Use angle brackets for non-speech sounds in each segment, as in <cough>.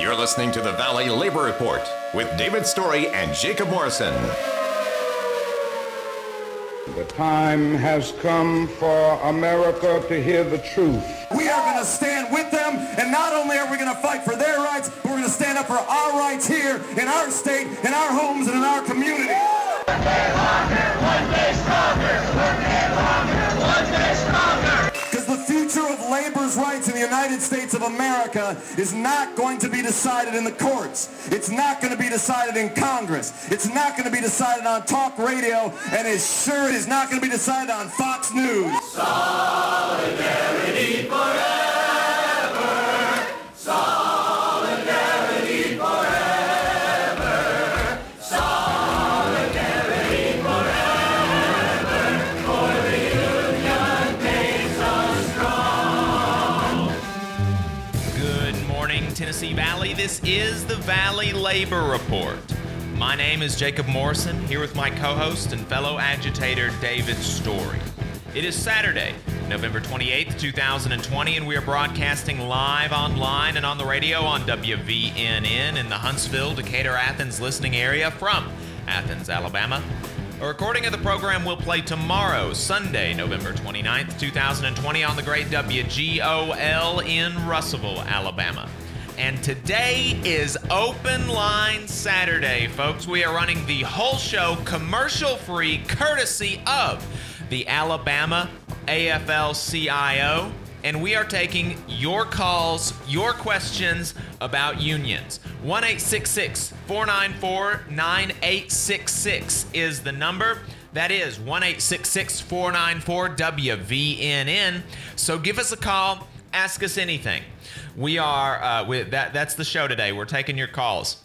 You're listening to the Valley Labor Report with David Story and Jacob Morrison. The time has come for America to hear the truth. We are going to stand with them, and not only are we going to fight for their rights, but we're going to stand up for our rights here in our state, in our homes, and in our community. One day longer, one day stronger. One day longer, labor's rights in the United States of America is not going to be decided in the courts. It's not going to be decided in Congress. It's not going to be decided on talk radio, and it sure is not going to be decided on Fox News. Solidarity is the Valley Labor Report. My name is Jacob Morrison, here with my co host and fellow agitator, David Story. It is Saturday, November 28th, 2020, and we are broadcasting live online and on the radio on WVNN in the Huntsville, Decatur, Athens listening area from Athens, Alabama. A recording of the program will play tomorrow, Sunday, November 29th, 2020, on the great WGOL in Russellville, Alabama. And today is Open Line Saturday, folks. We are running the whole show commercial free, courtesy of the Alabama AFL CIO. And we are taking your calls, your questions about unions. 1 494 9866 is the number. That is 1 494 WVNN. So give us a call, ask us anything. We are, uh, with that, that's the show today. We're taking your calls.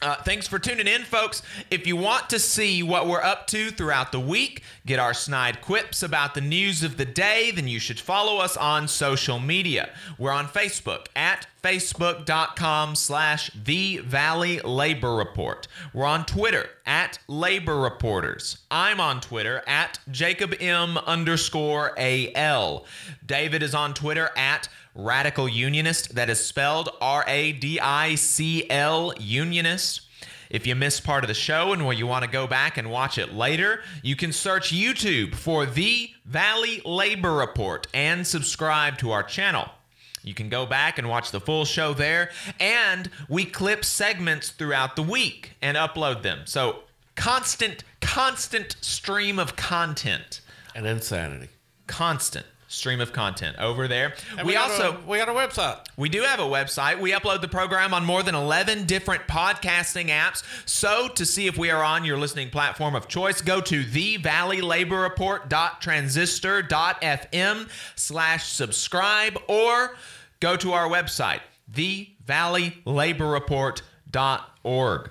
Uh, thanks for tuning in, folks. If you want to see what we're up to throughout the week, get our snide quips about the news of the day, then you should follow us on social media. We're on Facebook at facebook.com slash the Valley Labor Report. We're on Twitter at Labor Reporters. I'm on Twitter at Jacob M underscore AL. David is on Twitter at Radical Unionist. That is spelled R A D I C L Unionist. If you missed part of the show and where you want to go back and watch it later, you can search YouTube for The Valley Labor Report and subscribe to our channel. You can go back and watch the full show there, and we clip segments throughout the week and upload them. So, constant, constant stream of content. and insanity. Constant stream of content over there. And we, got also a, we got a website. we do have a website. We upload the program on more than 11 different podcasting apps. So, to see if we are on your listening platform of choice, go to thevalleylaborreport.transistor.fm slash subscribe or go to our website, thevalleylaborreport.org.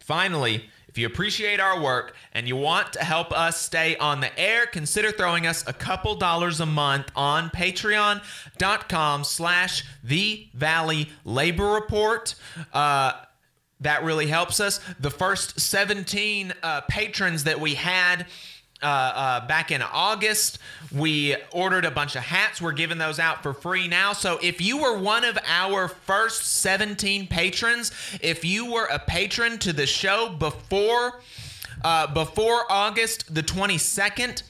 Finally, if you appreciate our work and you want to help us stay on the air, consider throwing us a couple dollars a month on patreon.com slash the Valley Labor Report. Uh, that really helps us. The first 17 uh, patrons that we had uh, uh, back in August. We ordered a bunch of hats. We're giving those out for free now. So if you were one of our first 17 patrons, if you were a patron to the show before uh, before August the 22nd,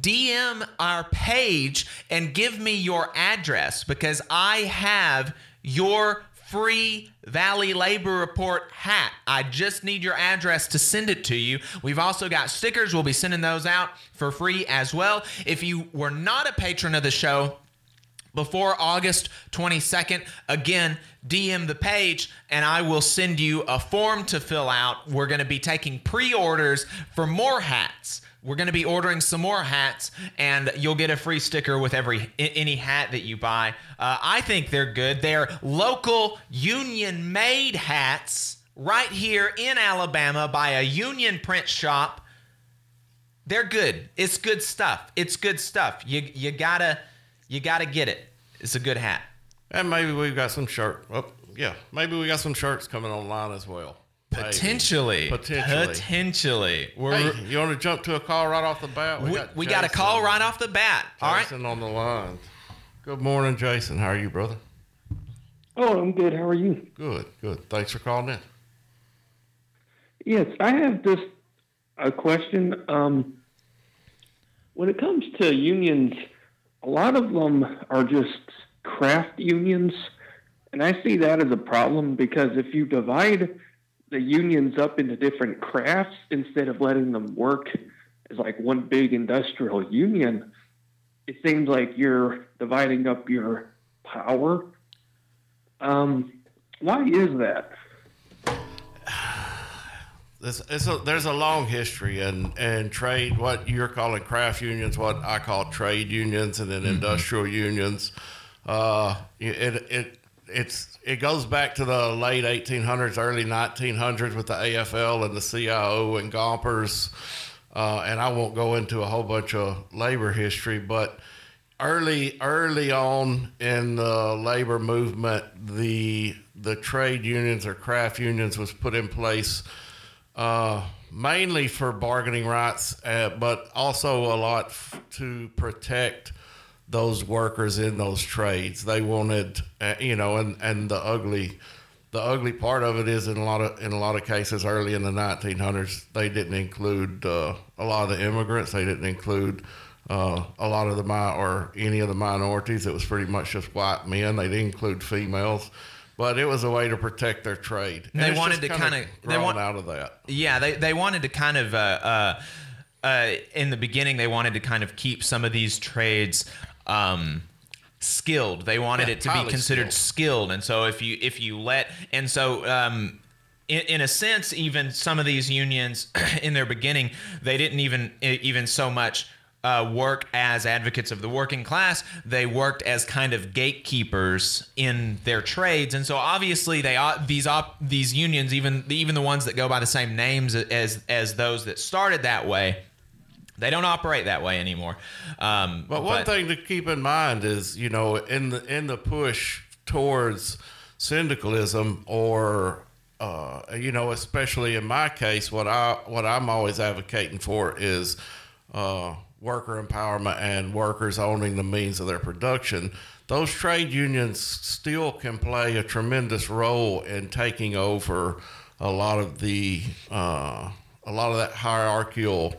DM our page and give me your address because I have your free Valley Labor Report hat. I just need your address to send it to you. We've also got stickers. We'll be sending those out for free as well. If you were not a patron of the show, before August 22nd. Again, DM the page and I will send you a form to fill out. We're going to be taking pre orders for more hats. We're going to be ordering some more hats, and you'll get a free sticker with every any hat that you buy. Uh, I think they're good. They're local union made hats right here in Alabama by a union print shop. They're good. It's good stuff. It's good stuff. You you gotta you gotta get it. It's a good hat. And maybe we've got some shirt. Oh, yeah. Maybe we got some shirts coming online as well. Maybe. Potentially. Potentially. Potentially. We're, Hey, you want to jump to a call right off the bat? we, we got a call right off the bat. All right. Jason on the line. Good morning, Jason. How are you, brother? Oh, I'm good. How are you? Good, good. Thanks for calling in. Yes, I have just a question. Um, when it comes to unions, a lot of them are just craft unions, and I see that as a problem because if you divide the unions up into different crafts instead of letting them work as like one big industrial union, it seems like you're dividing up your power. Um, why is that? <sighs> It's, it's a, there's a long history and and trade. What you're calling craft unions, what I call trade unions, and then industrial unions. Uh, it it it's it goes back to the late 1800s, early 1900s with the AFL and the CIO and Gompers. Uh, and I won't go into a whole bunch of labor history, but early early on in the labor movement, the the trade unions or craft unions was put in place uh, mainly for bargaining rights, uh, but also a lot f- to protect those workers in those trades. They wanted, uh, you know, and, and the ugly, the ugly part of it is in a lot of in a lot of cases early in the 1900s they didn't include uh, a lot of the immigrants. They didn't include uh, a lot of the mi- or any of the minorities. It was pretty much just white men. They didn't include females. But it was a way to protect their trade. And They wanted to kinda- they grown want- out of that. Yeah, they, they wanted to kind of, uh, uh, uh, in the beginning, they wanted to kind of keep some of these trades um, skilled. They wanted Yeah, it to be considered skilled. And so if you if you let and so um, in, in a sense, even some of these unions <clears throat> in their beginning, they didn't even even so much. Uh, work as advocates of the working class. They worked as kind of gatekeepers in their trades, and so obviously they ought- these op, these unions, even even the ones that go by the same names as as those that started that way, they don't operate that way anymore. Um, But one thing to keep in mind is, you know, in the in the push towards syndicalism, or uh, you know, especially in my case, what I what I'm always advocating for is uh, worker empowerment and workers owning the means of their production. Those trade unions still can play a tremendous role in taking over a lot of the uh, a lot of that hierarchical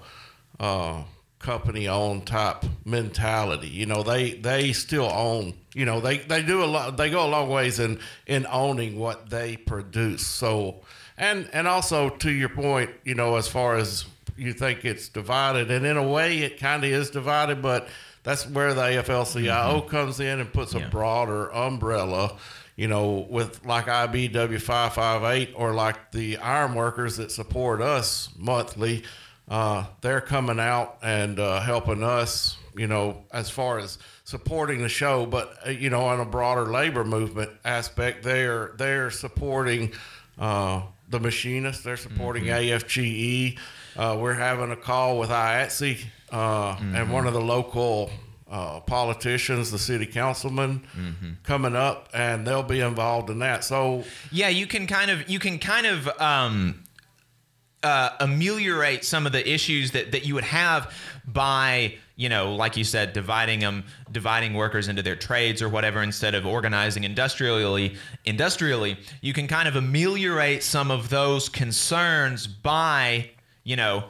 uh, company owned type mentality. You know, they they still own. You know, they they do a lot. They go a long ways in in owning what they produce. So, and and also to your point, you know, as far as you think it's divided, and in a way, it kind of is divided, but. That's where the AFL-CIO comes in and puts a Yeah. broader umbrella, you know, with like IBEW 558 or like the iron workers that support us monthly. Uh, they're coming out and uh, helping us, you know, as far as supporting the show, but uh, you know, on a broader labor movement aspect, they're they're supporting uh, the machinists. They're supporting AFGE. Uh, we're having a call with IATSE uh, and one of the local uh, politicians, the city councilman, coming up, and they'll be involved in that. So Yeah, you can kind of you can kind of um, uh, ameliorate some of the issues that, that you would have by you know like you said dividing them dividing workers into their trades or whatever instead of organizing industrially industrially. You can kind of ameliorate some of those concerns by you know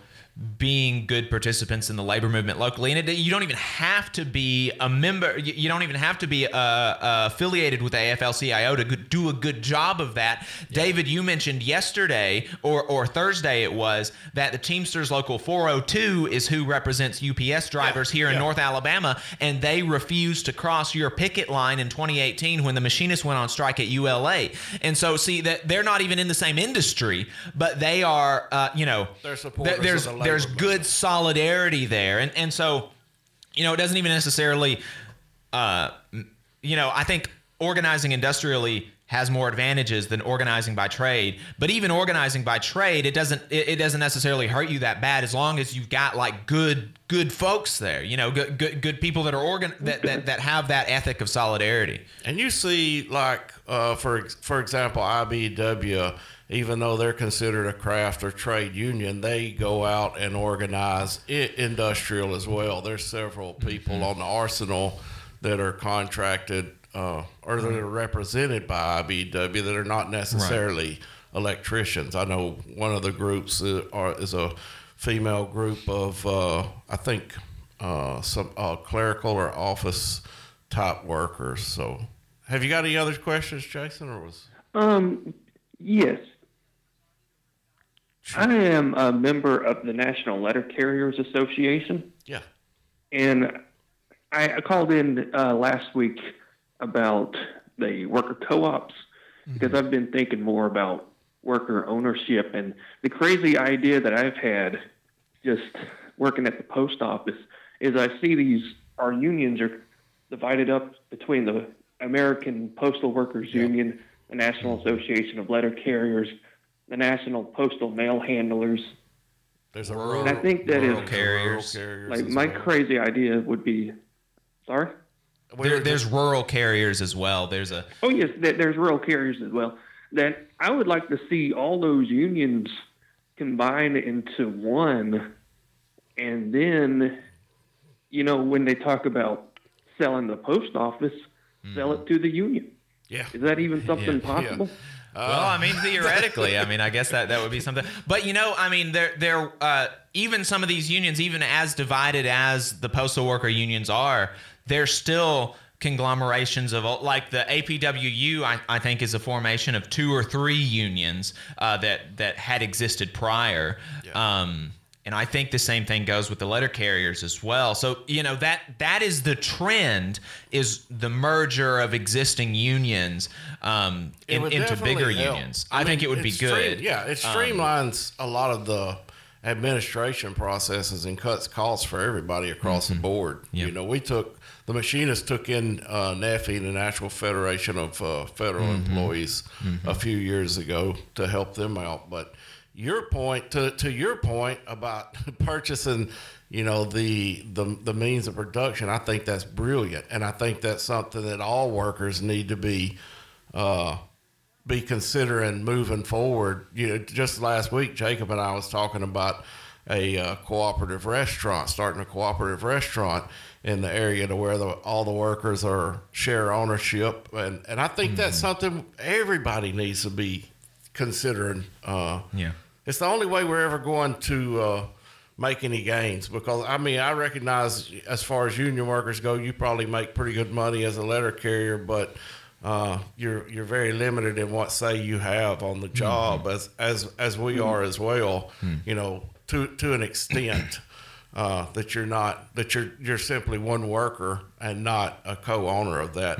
being good participants in the labor movement locally. And it, you don't even have to be a member you, you don't even have to be uh, uh, affiliated with AFL-CIO to do a good job of that. David you mentioned yesterday or, or Thursday it was that the Teamsters local 402 is who represents UPS drivers here in yeah. North Alabama and they refused to cross your picket line in 2018 when the machinists went on strike at ULA and so see that they're not even in the same industry but they are uh, you know They're supporters there's there's good solidarity there. And and so you know it doesn't even necessarily uh you know i think organizing industrially has more advantages than organizing by trade. But even organizing by trade it doesn't it, it doesn't necessarily hurt you that bad as long as you've got like good good folks there you know good good, good people that are organ that, that that have that ethic of solidarity. And you see, like uh, for for example, IBEW, even though they're considered a craft or trade union, they go out and organize I- industrial as well. There's several people on the arsenal that are contracted uh, or that are represented by IBEW that are not necessarily electricians. I know one of the groups are, is a female group of, uh, I think, uh, some uh, clerical or office type workers. So, have you got any other questions, Jason, or was? Um, yes. I am a member of the National Letter Carriers Association, Yeah. and I, I called in uh, last week about the worker co-ops because I've been thinking more about worker ownership. And the crazy idea that I've had just working at the post office is I see these our unions are divided up between the American Postal Workers Union, the National Association of Letter Carriers, the National Postal Mail Handlers. There's a Rural- rural, And I think that rural is carriers. carriers like my well. crazy idea would be sorry. There, there's rural carriers as well. There's a Oh yes, th- there's rural carriers as well. That I would like to see all those unions combined into one, and then, you know, when they talk about selling the post office, sell it mm. to the union. yeah. Is that even <laughs> something Yeah, yeah. Well, I mean, theoretically, I mean, I guess that that would be something. But you know, I mean, there there uh, even some of these unions, even as divided as the postal worker unions are, they're still conglomerations of like the APWU. I, I think is a formation of two or three unions uh, that that had existed prior. Um, and I think the same thing goes with the letter carriers as well. So you know that that is the trend is the merger of existing unions um, in, into bigger help. unions. I, think mean, it would be stream- good. Um, yeah, it streamlines a lot of the administration processes and cuts costs for everybody across the board. Mm-hmm. You know, we took the machinists took in uh, NAFE, the National Federation of uh, Federal Mm-hmm. Employees, a few years ago to help them out. But your point to to your point about <laughs> purchasing. You know the, the the means of production. I think that's brilliant, and I think that's something that all workers need to be uh, be considering moving forward. You know, just last week, Jacob and I was talking about a uh, cooperative restaurant, starting a cooperative restaurant in the area to where the, all the workers are share ownership, and and I think that's something everybody needs to be considering. Uh, Yeah. It's the only way we're ever going to uh, make any gains because I mean I recognize as far as union workers go, you probably make pretty good money as a letter carrier, but uh, you're you're very limited in what say you have on the job as as as we are as well. You know, to to an extent. Uh, that you're not that you're you're simply one worker and not a co-owner of that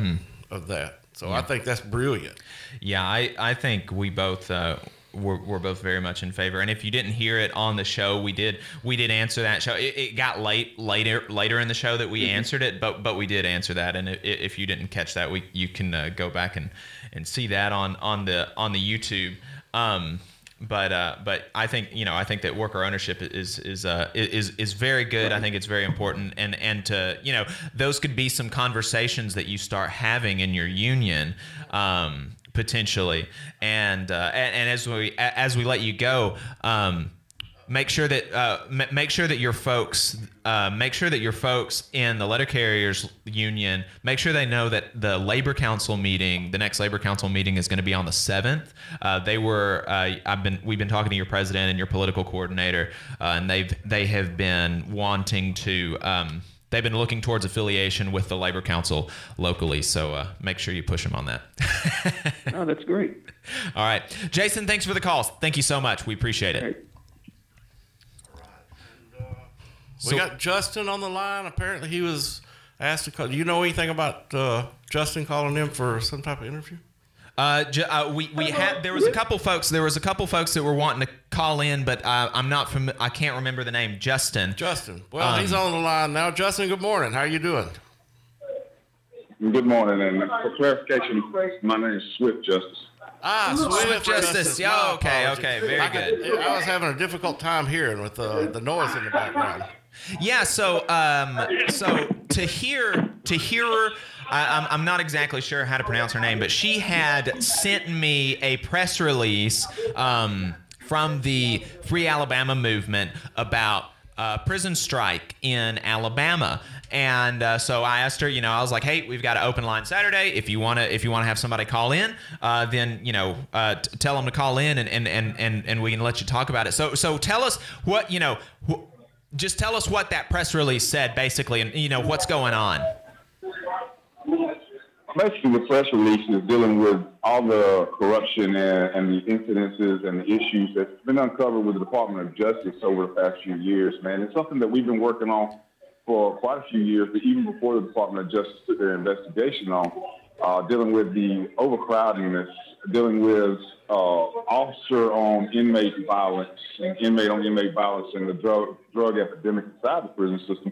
of that. So I think that's brilliant. Yeah, I, I think we both uh, we're, we're both very much in favor. And if you didn't hear it on the show, we did we did answer that show. It, it got late later later in the show that we answered it, but but we did answer that. And if, if you didn't catch that, we you can uh, go back and, and see that on on the on the YouTube. Um, but uh, but I think you know I think that worker ownership is is uh, is is very good. I think it's very important, and and to you know those could be some conversations that you start having in your union. Um, potentially. And, uh, and and as we as we let you go um, make sure that uh, m- make sure that your folks uh, make sure that your folks in the letter carriers union make sure they know that the labor council meeting the next labor council meeting is going to be on the 7th uh, they were uh, I've been we've been talking to your president and your political coordinator uh, and they've they have been wanting to um, they've been looking towards affiliation with the labor council locally so uh, make sure you push them on that <laughs> Oh, that's great. all right jason thanks for the call thank you so much we appreciate it Right. We So- got Justin on the line. Apparently, he was asked to call. Do you know anything about uh, Justin calling in for some type of interview? Uh, ju- uh, we we had there was a couple folks there was a couple folks that were wanting to call in, but uh, I'm not from I can't remember the name. Justin. Justin. Well, Um, he's on the line now. Justin, good morning. How are you doing? Good morning, and for clarification, my name is Swift Justice. Ah, Swift, Justice. Yeah, okay, okay, very I could- good. I was having a difficult time hearing with uh, the noise in the background. Yeah. So um so to hear to hear her. I, I'm, I'm not exactly sure how to pronounce her name, but she had sent me a press release um, from the Free Alabama movement about uh, prison strike in Alabama, And uh, so I asked her, you know, I was like, hey, we've got an open line Saturday. If you wanna if you wanna have somebody call in, uh, then you know, uh, t- tell them to call in, and, and and and and we can let you talk about it. So so tell us what you know. Wh- just tell us what that press release said, basically, and you know what's going on. Basically, the press release is dealing with all the corruption and, and the incidences and the issues that's been uncovered with the Department of Justice over the past few years, man. It's something that we've been working on for quite a few years, but even before the Department of Justice took their investigation on, uh, dealing with the overcrowdingness, dealing with uh, officer on inmate violence, and inmate on inmate violence, and the drug drug epidemic inside the prison system.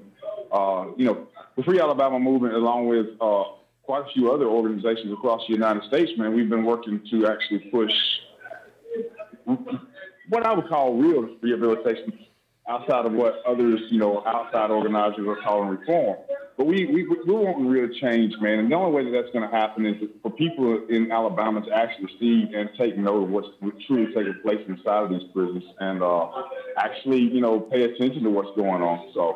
Uh, you know, the Free Alabama movement, along with uh, quite a few other organizations across the United States, man, we've been working to actually push what I would call real rehabilitation outside of what others, you know, outside organizers are calling reform. But we, we, we're wanting real change, man. And the only way that that's going to happen is for people in Alabama to actually see and take note of what's truly taking place inside of these prisons and uh, actually, you know, pay attention to what's going on. So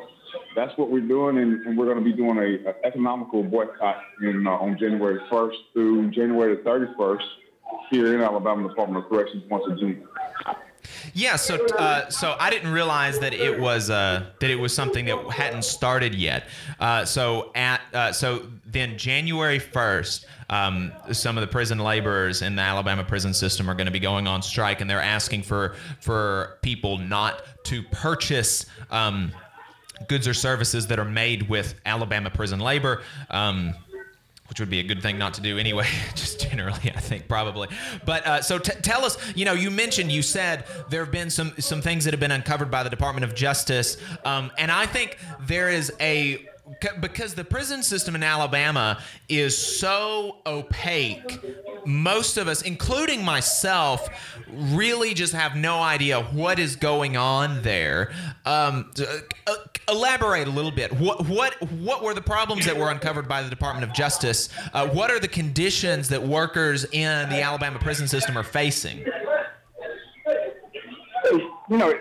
that's what we're doing, and, and we're going to be doing a, a economical boycott in, uh, on January 1st through January 31st here in Alabama Department of Corrections once again. Yeah, so uh, so I didn't realize that it was uh, that it was something that hadn't started yet. Uh, so at uh, so then January first, um, some of the prison laborers in the Alabama prison system are going to be going on strike, and they're asking for for people not to purchase. Um, goods or services that are made with Alabama prison labor. Um, which would be a good thing not to do anyway, <laughs> just generally, I think probably. But uh, so t- tell us, you know, you mentioned, you said there have been some some things that have been uncovered by the Department of Justice, um, and I think there is a because the prison system in Alabama is so opaque, most of us, including myself, really just have no idea what is going on there. Um, uh, elaborate a little bit. What what what were the problems that were uncovered by the Department of Justice? Uh, what are the conditions that workers in the Alabama prison system are facing? You know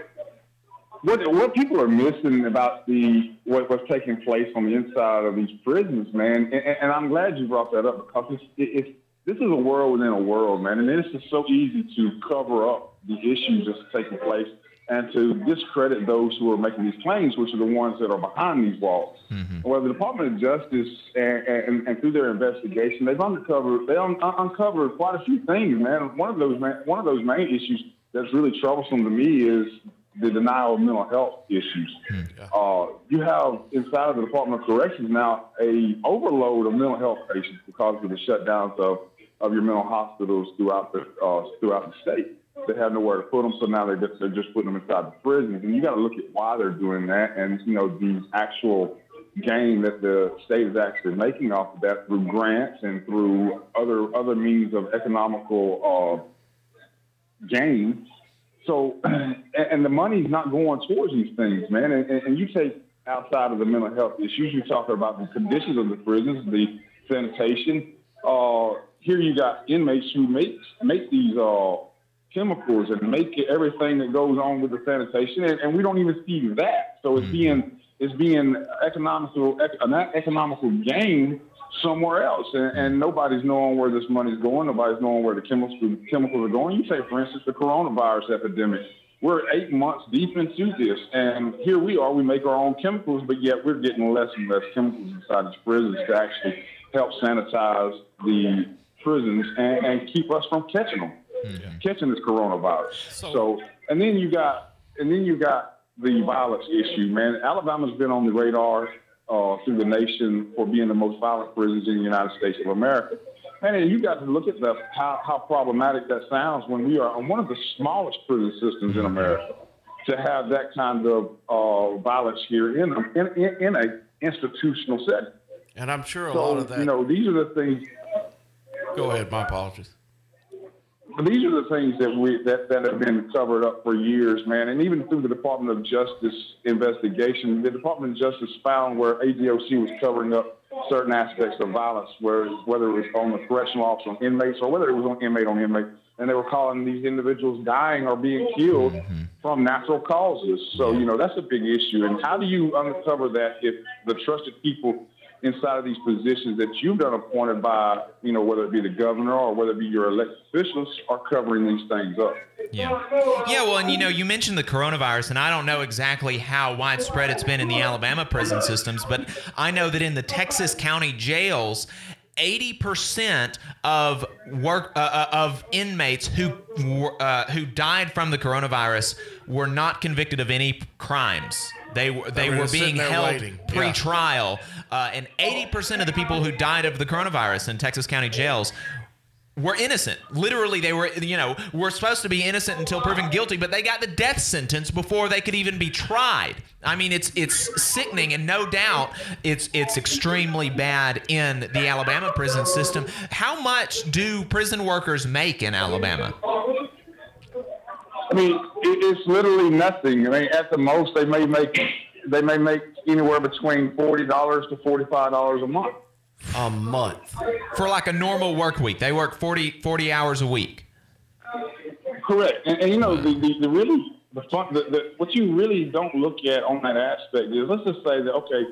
what what people are missing about the what, what's taking place on the inside of these prisons, man, and, and I'm glad you brought that up because it's, it's this is a world within a world, man, and it's just so easy to cover up the issues that's taking place and to discredit those who are making these claims, which are the ones that are behind these walls. Mm-hmm. Well, the Department of Justice and, and, and, through their investigation, they've uncovered they un- uncovered quite a few things, man. One of those one of those main issues that's really troublesome to me is the denial of mental health issues. Hmm. Yeah. Uh, you have inside of the Department of Corrections now a overload of mental health patients because of the shutdowns of, of your mental hospitals throughout the uh, throughout the state. They have nowhere to put them, so now they're just, they're just putting them inside the prisons. And you got to look at why they're doing that, and you know the actual gain that the state is actually making off of that through grants and through other other means of economical uh, gain so, <clears throat> and the money's not going towards these things, man. And, and, you take outside of the mental health issues, you're talking about the conditions of the prisons, the sanitation. Uh, here you got inmates who make make these uh, chemicals and make everything that goes on with the sanitation, and, and we don't even see that. So it's mm-hmm. being it's being economical an economical gain somewhere else, and, and, mm-hmm. nobody's knowing where this money's going. Nobody's knowing where the chemicals chemicals are going. You say, for instance, the coronavirus epidemic. We're eight months deep into this, and here we are. We make our own chemicals, but yet we're getting less and less chemicals inside these prisons to actually help sanitize the prisons and, and keep us from catching them, yeah. catching this coronavirus. So, so, and then you got, and then you got the violence issue, man. Alabama's been on the radar uh, through the nation for being the most violent prisons in the United States of America. And you got to look at the, how, how problematic that sounds when we are on one of the smallest prison systems in America to have that kind of uh, violence here in, in, in, in a institutional setting. And I'm sure a so, lot of that. You know, these are the things. Go ahead. My apologies these are the things that we that, that have been covered up for years, man. And even through the Department of Justice investigation, the Department of Justice found where ADOC was covering up certain aspects of violence, where whether it was on the correctional officer on inmates or whether it was on inmate on inmate, and they were calling these individuals dying or being killed mm-hmm. from natural causes. So, you know, that's a big issue. And how do you uncover that if the trusted people inside of these positions that you've been appointed by, you know, whether it be the governor or whether it be your elected officials, are covering these things up? Yeah. Yeah, well, and you know, you mentioned the coronavirus, and I don't know exactly how widespread it's been in the Alabama prison systems, but I know that in the Texas county jails, 80% of work uh, uh, of inmates who uh, who died from the coronavirus were not convicted of any crimes. They were they were were being held waiting. Pre-trial, uh, and 80% of the people who died of the coronavirus in Texas county jails were innocent. Literally, they were, you know, were supposed to be innocent until proven guilty, but they got the death sentence before they could even be tried. I mean, it's it's sickening, and no doubt it's it's extremely bad in the Alabama prison system. How much do prison workers make in Alabama? Mean, it, it's literally nothing. I mean, at the most, they may make they may make anywhere between forty dollars to forty five dollars a month. A month. For like a normal work week, they work 40, 40 hours a week. Correct, and, and you know the, the, the really the fun the, the, what you really don't look at on that aspect is let's just say that okay,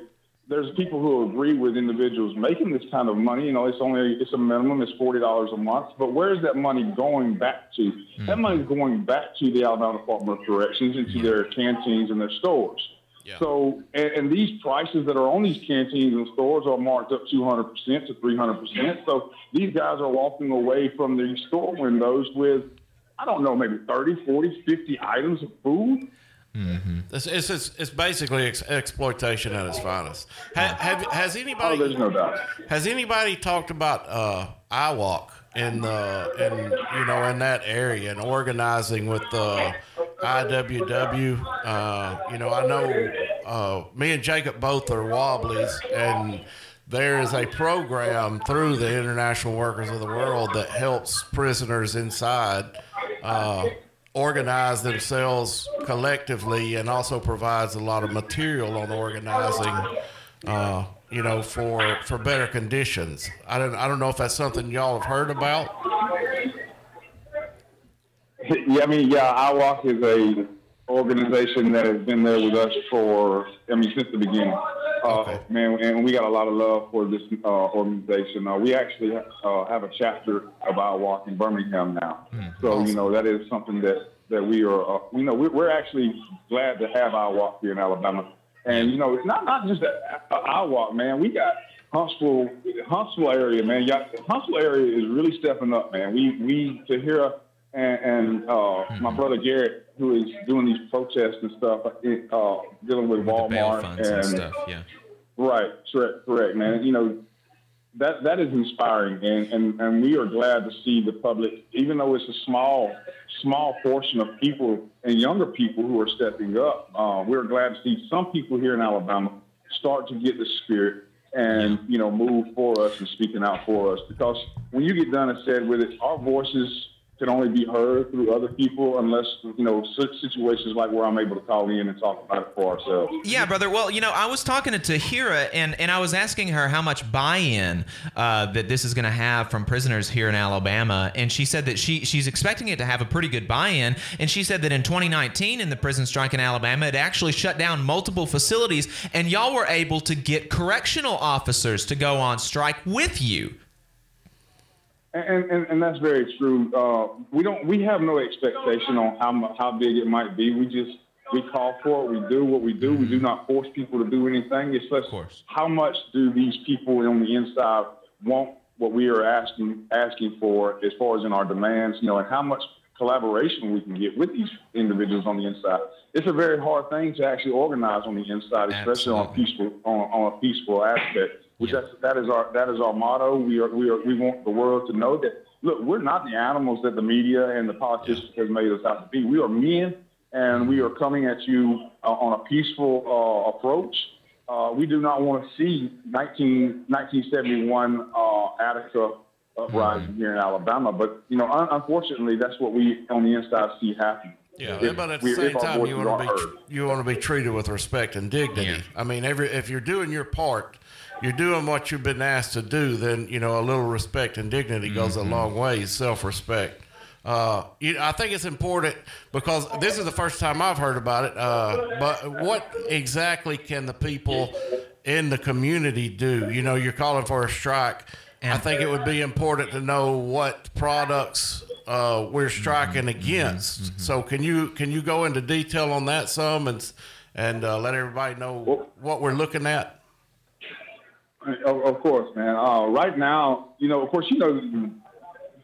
there's people who agree with individuals making this kind of money. You know, it's only it's a minimum, it's forty dollars a month, but where is that money going back to? That mm-hmm. money is going back to the Alabama Department of Corrections into their canteens and their stores. Yeah. So, and, and these prices that are on these canteens and stores are marked up 200% to 300%. So these guys are walking away from these store windows with, I don't know, maybe 30, 40, 50 items of food. It's, it's, it's, it's basically ex- exploitation at its finest. Ha, have, has Oh, anybody there's no doubt. has anybody talked about uh, IWOC in the in you know in that area and organizing with the IWW? Uh, you know, I know uh, me and Jacob both are Wobblies, and there is a program through the International Workers of the World that helps prisoners inside. Uh, organize themselves collectively and also provides a lot of material on organizing uh, you know for for better conditions i don't i don't know if that's something y'all have heard about Yeah, I mean, yeah, IWOC is a organization that has been there with us for, I mean, since the beginning. Uh, Okay. Man, and we got a lot of love for this uh, organization. Uh, we actually uh, have a chapter of IWOC in Birmingham now. So, you know, that is something that, that we are, uh, you know, we're, we're actually glad to have IWOC here in Alabama. And, you know, it's not, not just IWOC, man. We got Huntsville, Huntsville area, man. Y'all, Huntsville area is really stepping up, man. We, we, to hear and, and uh, my brother Garrett, who is doing these protests and stuff, uh, dealing with Walmart funds and stuff. Yeah. Right, correct, correct, man. You know, that that is inspiring, and, and and we are glad to see the public, even though it's a small small portion of people and younger people who are stepping up. Uh, we're glad to see some people here in Alabama start to get the spirit and you know move for us and speaking out for us. Because when you get done and said with it, our voices can only be heard through other people unless you know situations like where I'm able to call in and talk about it for ourselves. Yeah, brother. Well, you know, I was talking to Tahira, and and I was asking her how much buy-in uh, that this is going to have from prisoners here in Alabama, and she said that she she's expecting it to have a pretty good buy-in, and she said that in 2019, in the prison strike in Alabama, it actually shut down multiple facilities, and y'all were able to get correctional officers to go on strike with you. And, and, and that's very true. Uh, we don't. We have no expectation on how how big it might be. We just we call for it. We do what we do. We do not force people to do anything. It's just how much do these people on the inside want what we are asking asking for as far as in our demands, you know, and how much collaboration we can get with these individuals on the inside. It's a very hard thing to actually organize on the inside, especially on a peaceful on, on a peaceful aspect. Which that's, that is our that is our motto. We are we are we want the world to know that look, we're not the animals that the media and the politicians have made us out to be. We are men, and we are coming at you uh, on a peaceful uh, approach. Uh, we do not want to see 19, 1971 uh, Attica uprising here in Alabama, but you know, un- unfortunately, that's what we on the inside see happen. Yeah, If- but at the same time, you want to be heard. you want to be treated with respect and dignity. Yeah. I mean, every if you're doing your part, you're doing what you've been asked to do. Then you know a little respect and dignity goes Mm-hmm. a long way. Self respect. Uh, you, I think it's important because this is the first time I've heard about it. Uh, but what exactly can the people in the community do? You know, you're calling for a strike. I think it would be important to know what products uh, we're striking against. So can you can you go into detail on that some and and uh, let everybody know what we're looking at? Of, of course, man. Uh, right now, you know, of course, you know,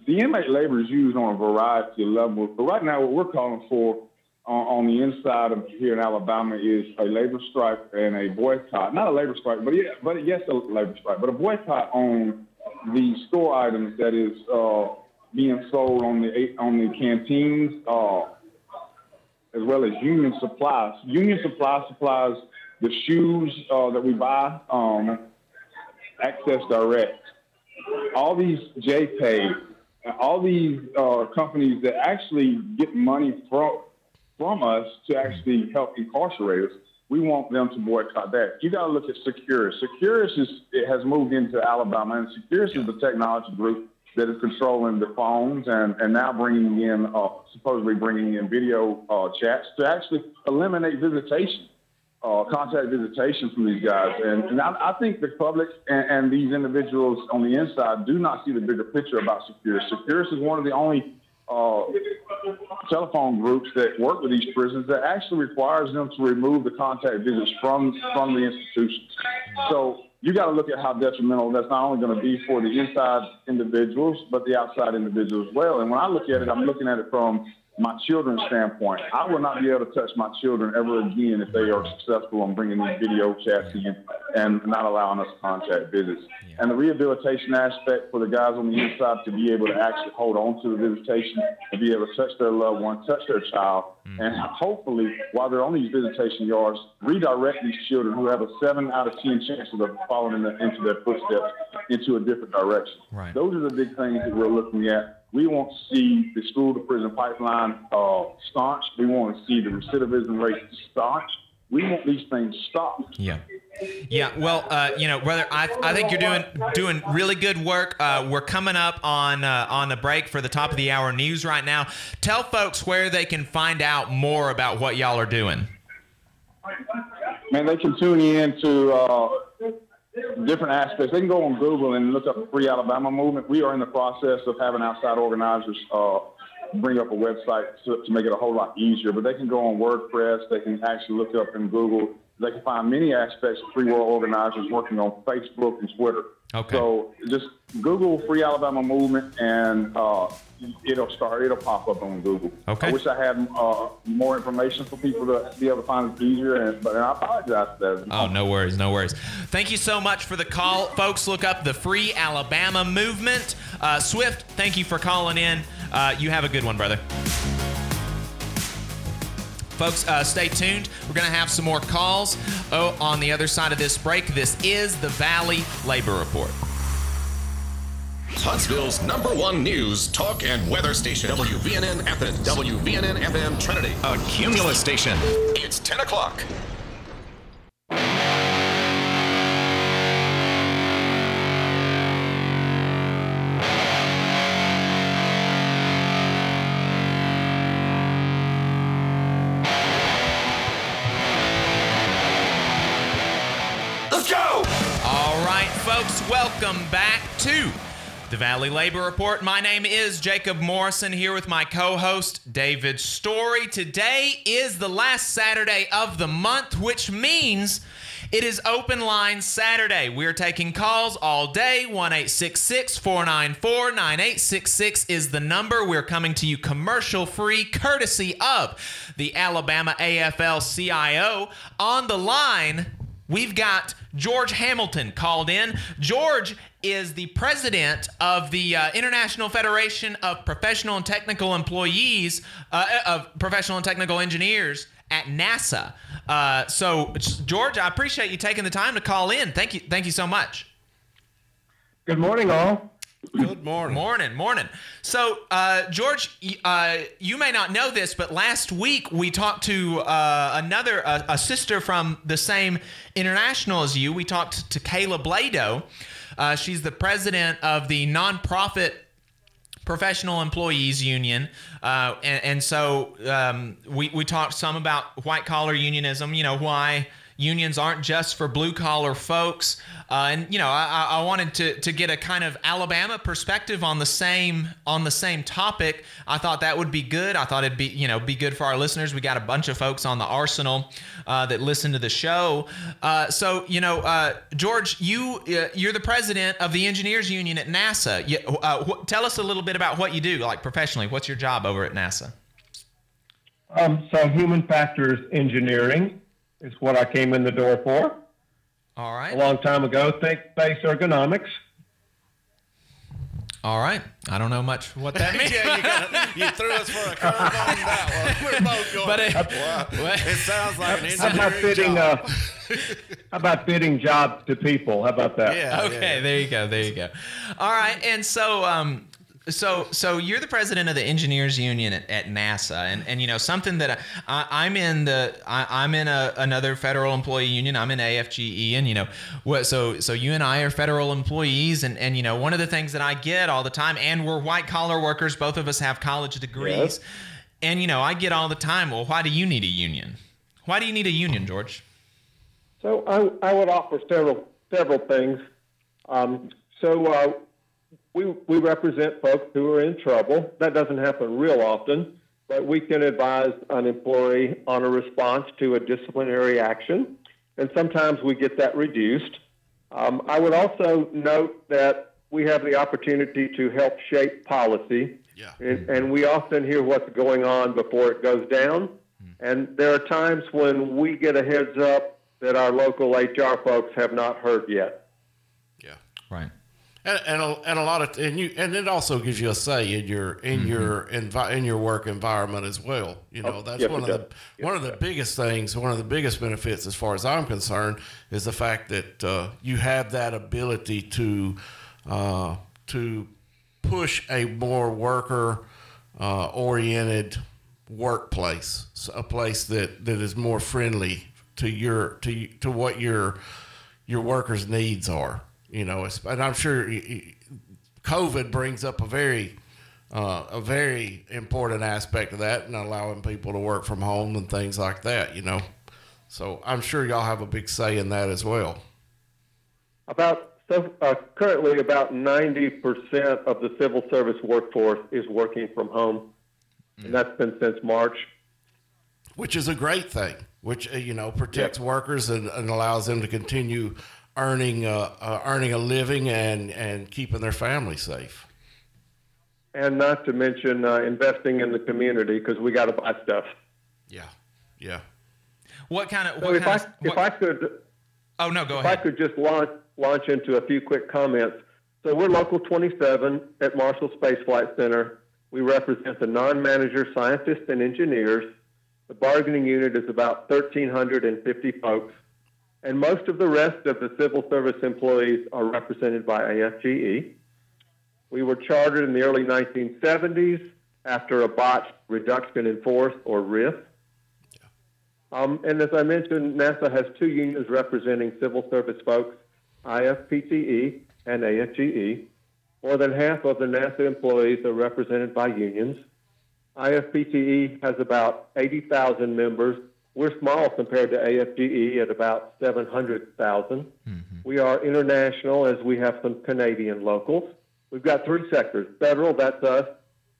the, inmate labor is used on a variety of levels. But right now, what we're calling for on, on the inside of here in Alabama is a labor strike and a boycott. Not a labor strike, but yeah, but yes, a labor strike, but a boycott on the store items that is uh, being sold on the on the canteens, uh, as well as Union Supplies. Union Supply supplies the shoes uh, that we buy. Um, Access Direct, all these JPay, all these uh, companies that actually get money from from us to actually help incarcerate us, we want them to boycott that. You got to look at Securus. Securus is it has moved into Alabama, and Securus is the technology group that is controlling the phones and, and now bringing in, uh, supposedly bringing in video uh, chats to actually eliminate visitation uh, contact visitation from these guys. And, and I, I, think the public and, and, these individuals on the inside do not see the bigger picture about Securus. Securus is one of the only uh, telephone groups that work with these prisons that actually requires them to remove the contact visits from from the institutions. So you got to look at how detrimental that's not only going to be for the inside individuals, but the outside individuals as well. And when I look at it, I'm looking at it from my children's standpoint, I will not be able to touch my children ever again if they are successful in bringing these video chats in and not allowing us contact visits. Yeah. And the rehabilitation aspect for the guys on the inside to be able to actually hold on to the visitation, to be able to touch their loved one, touch their child, mm. and hopefully, while they're on these visitation yards, redirect these children who have a seven out of ten chance of following the, into their footsteps into a different direction. Right. Those are the big things that we're looking at we want to see the school to prison pipeline uh, staunch. We want to see the recidivism rate staunch. We want these things stopped. Yeah. Yeah, well, uh, you know, brother, I, I think you're doing doing really good work. Uh, we're coming up on uh, on the break for the top of the hour news right now. Tell folks where they can find out more about what y'all are doing. Man, they can tune in to uh, different aspects. They can go on Google and look up Free Alabama Movement. We are in the process of having outside organizers uh, bring up a website to, to, make it a whole lot easier. But they can go on WordPress. They can actually look up in Google. They can find many aspects of Free World Organizers working on Facebook and Twitter. Okay. So just Google Free Alabama Movement and uh, it'll start. It'll pop up on Google. Okay. I wish I had uh, more information for people to be able to find it easier, and, but and I apologize for that. Oh, no worries, no worries. Thank you so much for the call, folks. Look up the Free Alabama Movement. Uh, Swift, thank you for calling in. Uh, you have a good one, brother. Folks, uh, stay tuned. We're going to have some more calls oh, on the other side of this break. This is the Valley Labor Report. Huntsville's number one news, talk, and weather station. WVNN Athens. WVNN FM Trinity. A Cumulus station. It's 10 o'clock. Let's go! All right, folks, welcome back to the Valley Labor Report. My name is Jacob Morrison here with my co host, David Story. Today is the last Saturday of the month, which means it is open line Saturday. We're taking calls all day. 1 494 9866 is the number. We're coming to you commercial free, courtesy of the Alabama AFL CIO. On the line, we've got George Hamilton called in. George is the president of the uh, International Federation of Professional and Technical Employees, uh, of Professional and Technical Engineers at NASA. Uh, so, George, I appreciate you taking the time to call in. Thank you. Thank you so much. Good morning, all. Good morning. Morning, morning. So, uh, George, uh, you may not know this, but last week we talked to uh, another, a sister from the same international as you. We talked to Kayla Blado. Uh, she's the president of the nonprofit professional employees union, uh, and, and, so um, we we talked some about white collar unionism. You know why unions aren't just for blue collar folks. Uh, and you know, I, I, wanted to to get a kind of Alabama perspective on the same on the same topic. I thought that would be good. I thought it'd be you know be good for our listeners. We got a bunch of folks on the Arsenal uh, that listen to the show. Uh, so you know, uh, George, you uh, you're the president of the engineers union at NASA. You, uh, wh- tell us a little bit about what you do, like professionally. What's your job over at NASA? Um, so human factors engineering is what I came in the door for. All right. A long time ago. Think space ergonomics. All right. I don't know much what that <laughs> means. yeah, you, got you, threw us for a curve on that one. <laughs> We're both going. But it, well, it sounds like an engineering how about fitting, job. Uh, <laughs> how about fitting jobs to people? How about that? Yeah. Okay. Yeah. There you go. There you go. All right. And so, um, so so you're the president of the engineers union at, at NASA and and you know something that I, am in the I, am in a, another federal employee union. I'm in AFGE and you know what so so you and I are federal employees and and you know one of the things that I get all the time and we're white collar workers both of us have college degrees yes. and you know I get all the time well why do you need a union? Why do you need a union George? So I, I would offer several several things. Um, so uh, we, we represent folks who are in trouble. That doesn't happen real often, but we can advise an employee on a response to a disciplinary action, and sometimes we get that reduced. Um, I would also note that we have the opportunity to help shape policy, yeah. and, and we often hear what's going on before it goes down. Hmm. And there are times when we get a heads up that our local HR folks have not heard yet. Yeah. Right and and a, and a lot of and you and it also gives you a say in your in mm-hmm. your envi- in your work environment as well. You know, oh, that's yes, one of the yes, one of the biggest things, one of the biggest benefits, as far as I'm concerned, is the fact that uh, you have that ability to uh, to push a more worker uh, oriented workplace, a place that, that is more friendly to your to to what your your workers' needs are you know, and I'm sure COVID brings up a very uh, a very important aspect of that, and allowing people to work from home and things like that. You know, so I'm sure y'all have a big say in that as well. About so uh, currently, about 90 percent of the civil service workforce is working from home, mm. and that's been since March. Which is a great thing. Which uh, you know protects workers and, and allows them to continue earning uh, uh, earning a living and and keeping their family safe. And not to mention uh, investing in the community because we got to buy stuff. Yeah, yeah. What kind of? So what if kind I of, if I could. Oh no, go if ahead. If I could just launch launch into a few quick comments. So we're local 27 at Marshall Space Flight Center. We represent the non-manager scientists and engineers. The bargaining unit is about 1,350 folks and most of the rest of the civil service employees are represented by AFGE. We were chartered in the early 1970s after a botched reduction in force or RIF. Um, and as I mentioned, NASA has two unions representing civil service folks, IFPTE and AFGE. More than half of the NASA employees are represented by unions. IFPTE has about 80,000 members we're small compared to AFGE at about 700,000. Mm-hmm. We are international as we have some Canadian locals. We've got three sectors federal, that's us,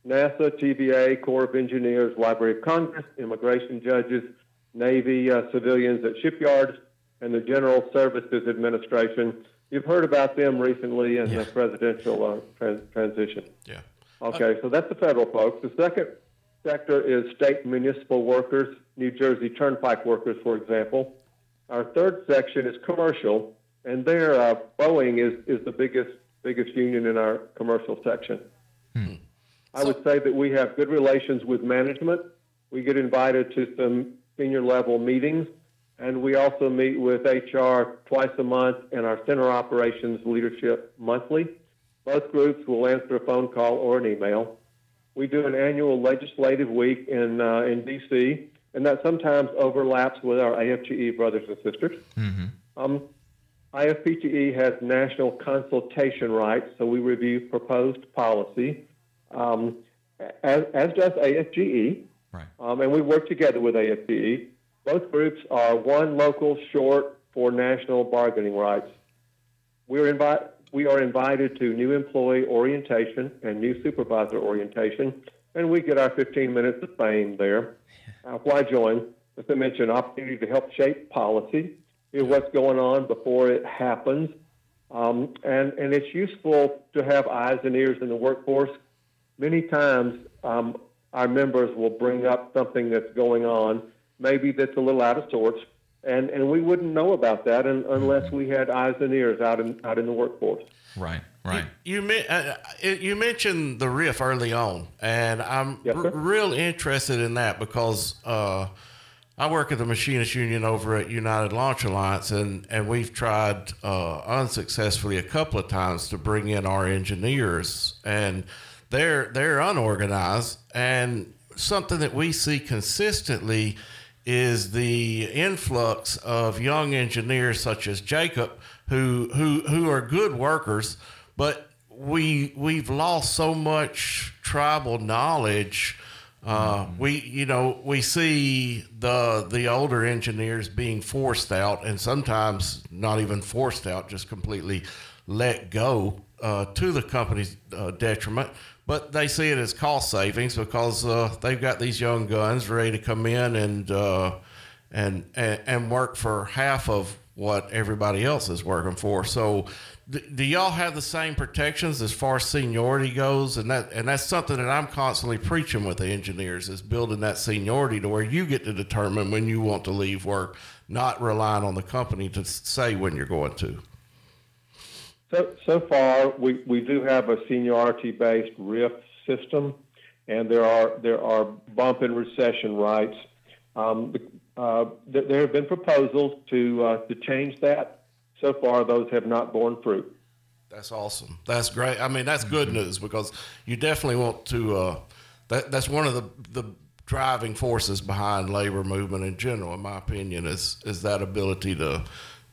NASA, TVA, Corps of Engineers, Library of Congress, immigration judges, Navy, uh, civilians at shipyards, and the General Services Administration. You've heard about them recently in yeah. the presidential uh, trans- transition. Yeah. Okay, so that's the federal folks. The second sector is state municipal workers, New Jersey Turnpike workers, for example. Our third section is commercial, and there uh, Boeing is, is the biggest biggest union in our commercial section. Hmm. I would say that we have good relations with management. We get invited to some senior level meetings, and we also meet with HR twice a month and our center operations leadership monthly. Both groups will answer a phone call or an email. We do an annual legislative week in uh, in D.C and that sometimes overlaps with our AFGE brothers and sisters. Mm-hmm. Um, IFPTE has national consultation rights, so we review proposed policy. um, as, as does AFGE. Right. Um, and we work together with AFGE. Both groups are one local short for national bargaining rights. We're invi- we are invited to new employee orientation and new supervisor orientation, and we get our 15 minutes of fame there. Uh, why join? As I mentioned, opportunity to help shape policy, hear what's going on before it happens, um, and, and it's useful to have eyes and ears in the workforce. Many times, um, our members will bring up something that's going on, maybe that's a little out of sorts, and, and we wouldn't know about that un, unless we had eyes and ears out in, out in the workforce. Right, right. You you, uh, you mentioned the RIF early on, and I'm Yes, r- real interested in that because uh, I work at the Machinist Union over at United Launch Alliance, and, and we've tried uh, unsuccessfully a couple of times to bring in our engineers, and they're they're unorganized, and something that we see consistently is the influx of young engineers such as Jacob, who who who are good workers, but we we've lost so much tribal knowledge. Uh, we you know we see the the older engineers being forced out, and sometimes not even forced out, just completely let go uh, to the company's uh, detriment. But they see it as cost savings because uh, they've got these young guns ready to come in and uh, and, and and work for half of what everybody else is working for. So, d- do y'all have the same protections as far as seniority goes? And that and that's something that I'm constantly preaching with the engineers is building that seniority to where you get to determine when you want to leave work, not relying on the company to say when you're going to. So, so far, we, we do have a seniority-based RIF system, and there are there are bump and recession rights. Um, uh, th- there have been proposals to uh, to change that. So far, those have not borne fruit. That's awesome. That's great. I mean, that's good news because you definitely want to. Uh, that that's one of the the driving forces behind labor movement in general, in my opinion, is is that ability to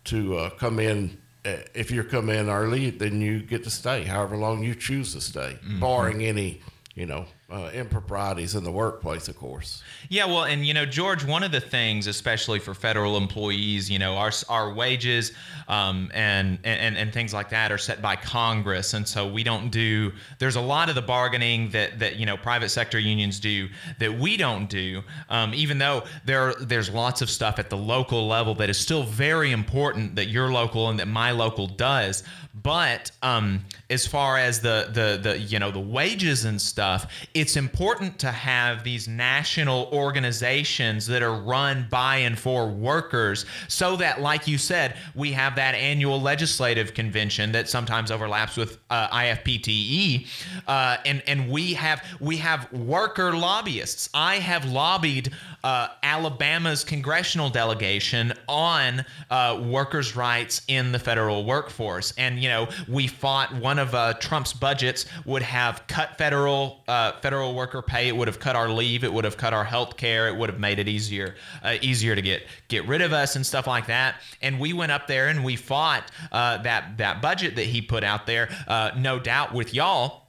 to uh, come in. If you come in early, then you get to stay however long you choose to stay, mm-hmm. barring any you know uh, improprieties in the workplace, of course. Yeah, well, and you know, George, one of the things, especially for federal employees, you know, our our wages um, and, and and things like that are set by Congress, and so we don't do. There's a lot of the bargaining that that you know private sector unions do that we don't do. Um, even though there there's lots of stuff at the local level that is still very important that your local and that my local does. But um, as far as the the the you know the wages and stuff, it's important to have these national organizations that are run by and for workers, so that, like you said, we have that annual legislative convention that sometimes overlaps with uh, IFPTE, uh, and and we have we have worker lobbyists. I have lobbied uh, Alabama's congressional delegation on uh, workers' rights in the federal workforce, and you know we fought one of uh, Trump's budgets would have cut federal uh, federal worker pay. It would have cut our leave. It would have cut our health care. It would have made it easier uh, easier to get get rid of us and stuff like that. And we went up there and we fought uh, that that budget that he put out there. Uh, no doubt with y'all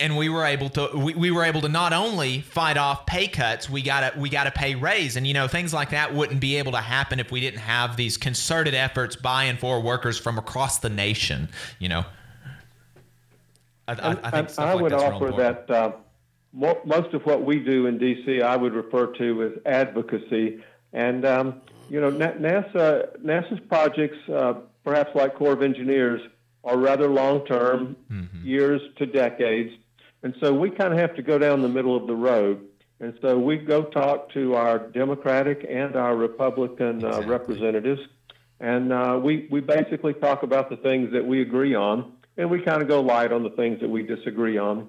and we were able to we, we were able to not only fight off pay cuts we got to we got to pay raise and you know things like that wouldn't be able to happen if we didn't have these concerted efforts by and for workers from across the nation you know I, I, I think And stuff I like would that's real offer important. that uh, most of what we do in D.C. I would refer to as advocacy. And um, you know, NASA NASA's projects, uh, perhaps like Corps of Engineers, are rather long term, years to decades. And so we kind of have to go down the middle of the road. And so we go talk to our Democratic and our Republican uh, representatives, and uh, we we basically talk about the things that we agree on, and we kind of go light on the things that we disagree on.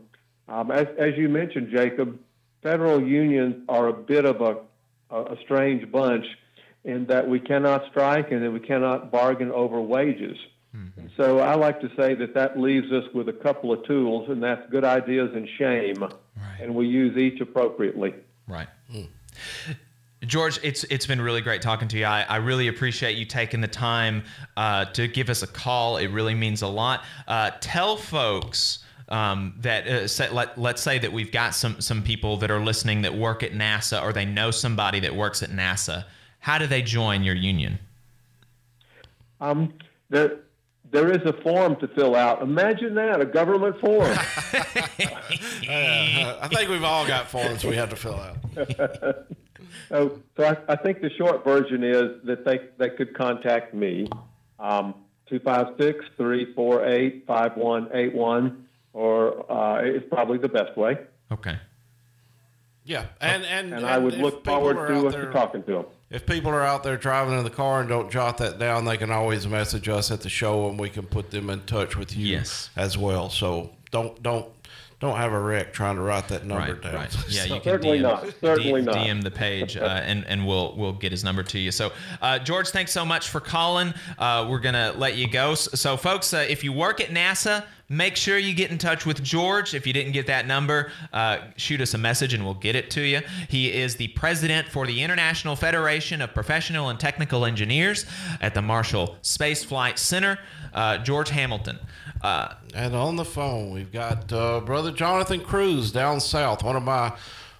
Um, as as you mentioned, Jacob, federal unions are a bit of a a, a strange bunch in that we cannot strike and that we cannot bargain over wages. And so I like to say that that leaves us with a couple of tools, and that's good ideas and shame, and we use each appropriately. Right. George, it's it's been really great talking to you. I, I really appreciate you taking the time uh, to give us a call. It really means a lot. Uh, tell folks um, that uh, say, let let's say that we've got some some people that are listening that work at NASA or they know somebody that works at NASA. How do they join your union? Um, there, there is a form to fill out. Imagine that, a government form. <laughs> Uh, I think we've all got forms we have to fill out. so <laughs> so I, I think the short version is that they, they could contact me, um, 256-348-5181, or uh, it's probably the best way. Okay. Yeah, and and, And I would if look forward to, out uh, there- talking to them. If people are out there driving in the car and don't jot that down, they can always message us at the show, and we can put them in touch with you Yes. as well. So don't don't don't have a wreck trying to write that number Right, down. right. Yeah, <laughs> So- you can Certainly DM, not. Certainly D- not. DM the page, uh, and and we'll we'll get his number to you. So, uh, George, thanks so much for calling. Uh, we're gonna let you go. So, so folks, uh, if you work at NASA, make sure you get in touch with George. If you didn't get that number, uh, shoot us a message and we'll get it to you. He is the president for the International Federation of Professional and Technical Engineers at the Marshall Space Flight Center. Uh, George Hamilton. Uh, And on the phone, we've got uh, brother Jonathan Cruz down south, one of my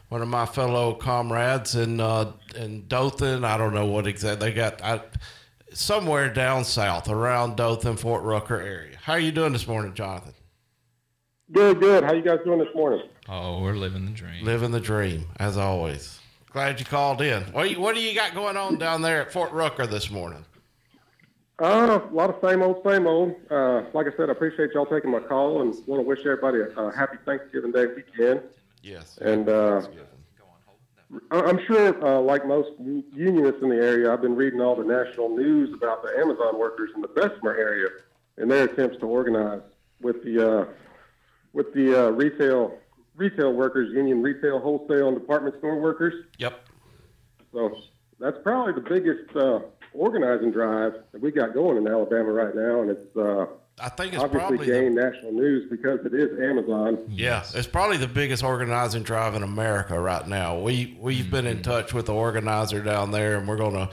one of my fellow comrades in uh, in Dothan. I don't know what exactly they got. I, somewhere down south, around Dothan, Fort Rucker area. How are you doing this morning, Jonathan? Good, good. How you guys doing this morning? oh, we're living the dream. Living the dream, as always. Glad you called in. What, you, what do you got going on down there at Fort Rucker this morning? Uh, a lot of same old, same old. Uh, like I said, I appreciate y'all taking my call and want to wish everybody a, a happy Thanksgiving Day weekend. Yes. And uh, I- I'm sure, uh, like most unionists in the area, I've been reading all the national news about the Amazon workers in the Bessemer area and their attempts to organize with the uh, with the uh, retail retail workers union, retail, wholesale, and department store workers. Yep. So that's probably the biggest uh, organizing drive that we got going in Alabama right now, and it's uh, I think it's obviously probably the- gained national news because it is Amazon. Yeah, it's probably the biggest organizing drive in America right now. We we've been in touch with the organizer down there, and we're going to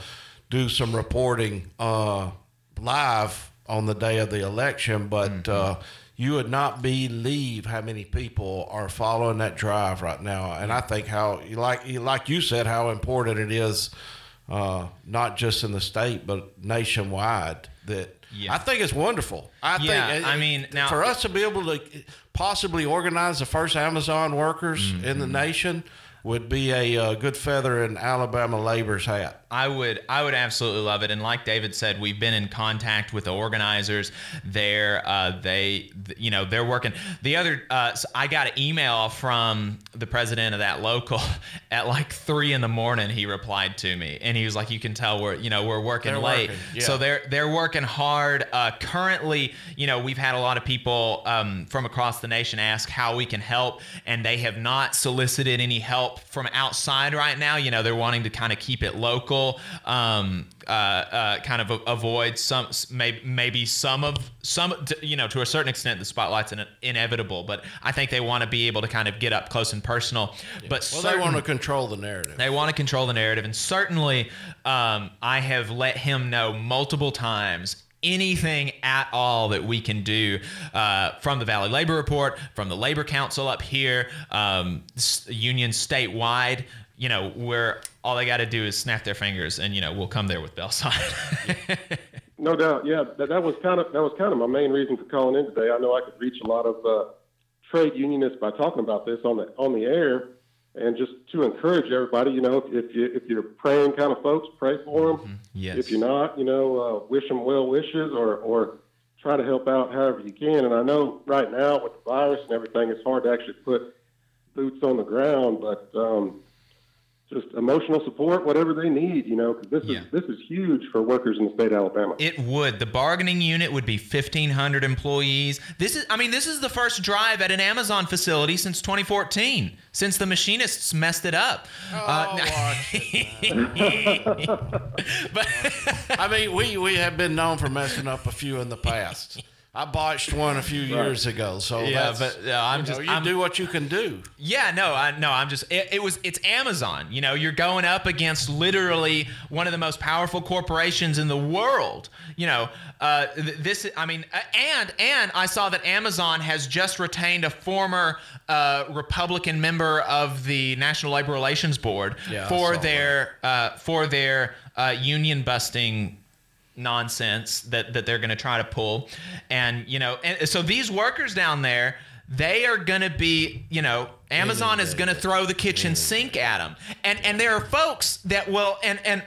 do some reporting uh, live on the day of the election. But uh, you would not believe how many people are following that drive right now, and I think how like like you said how important it is, uh, not just in the state but nationwide. That Yeah. I think it's wonderful. I Yeah, think I mean, now- for us to be able to possibly organize the first Amazon workers in Mm-hmm. the nation would be a uh, good feather in Alabama labor's hat. I would I would absolutely love it. And like David said, we've been in contact with the organizers. They're uh, they you know they're working. The other uh, so I got an email from the president of that local <laughs> at like three in the morning. He replied to me and he was like, "You can tell we're you know we're working They're late." working, yeah. So they're they're working hard. Uh, currently, you know, we've had a lot of people um, from across the nation ask how we can help, and they have not solicited any help from outside right now. You know, they're wanting to kind of keep it local, um, uh, uh, kind of a- avoid some maybe maybe some of some you know to a certain extent the spotlight's in, inevitable, but I think they want to be able to kind of get up close and personal. But Well, they want to control the narrative. they want to control the narrative, and certainly, um, I have let him know multiple times anything at all that we can do uh, from the Valley Labor Report, from the Labor Council up here, um, s- union statewide. You know, where all they got to do is snap their fingers, and you know, we'll come there with bell sign. <laughs> No doubt, yeah. That, that was kind of that was kind of my main reason for calling in today. I know I could reach a lot of uh, trade unionists by talking about this on the on the air, and just to encourage everybody. You know, if, if you if you're praying kind of folks, pray for them. yes. If you're not, you know, uh, wish them well wishes or or try to help out however you can. And I know right now with the virus and everything, it's hard to actually put boots on the ground, but um, just emotional support, whatever they need, you know, because this Yeah. is this is huge for workers in the state of Alabama. It would. The bargaining unit would be 1,500 employees. This is, I mean, this is the first drive at an Amazon facility since 2014, since the machinists messed it up. Oh, Uh, <laughs> I mean, we, we have been known for messing up a few in the past. I botched one a few years ago, so Yeah, that's- but, yeah, I'm you just- know, you I'm- do what you can do. Yeah, no, I no, I'm just it, it was it's Amazon. You know, you're going up against literally one of the most powerful corporations in the world. You know, uh, th- this I mean, uh, and and I saw that Amazon has just retained a former uh, Republican member of the National Labor Relations Board Yeah, for their uh, for their uh, union busting nonsense that that they're going to try to pull. And you know and so these workers down there they are going to be you know amazon is going to throw the kitchen sink at them and and there are folks that will and and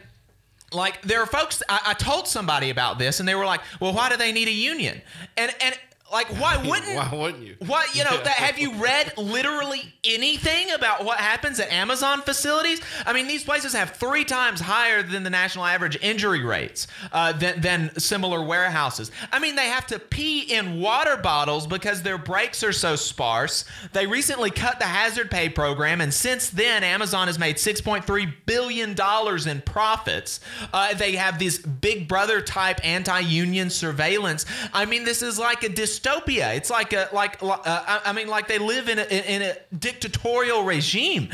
like there are folks I, I told somebody about this and they were like well why do they need a union? And and like <laughs> why wouldn't Why wouldn't you? what you know? That, have you read literally anything about what happens at Amazon facilities? I mean, these places have three times higher than the national average injury rates uh, than, than similar warehouses. I mean, they have to pee in water bottles because their breaks are so sparse. They recently cut the hazard pay program, and since then, Amazon has made 6.3 billion dollars in profits. Uh, they have this Big Brother type anti-union surveillance. I mean, this is like a dystopia. It's like a like uh, I mean, like they live in a, in a dictatorial regime.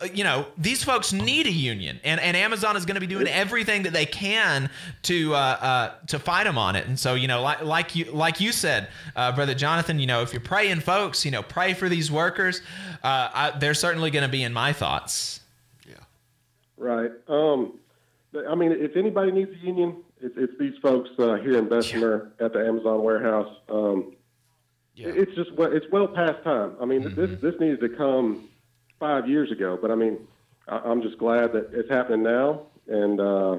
Uh, you know, these folks need a union, and, and Amazon is going to be doing everything that they can to uh, uh, to fight them on it. And so, you know, like like you like you said, uh, brother Jonathan, you know, if you're praying, folks, you know, pray for these workers. Uh, I, they're certainly going to be in my thoughts. Yeah. Right. Um, I mean, if anybody needs a union, it's, it's these folks uh, here in Bessemer at the Amazon warehouse. Um, It's just well, it's well past time. I mean, this this needed to come five years ago, but I mean, I, I'm just glad that it's happening now, and uh,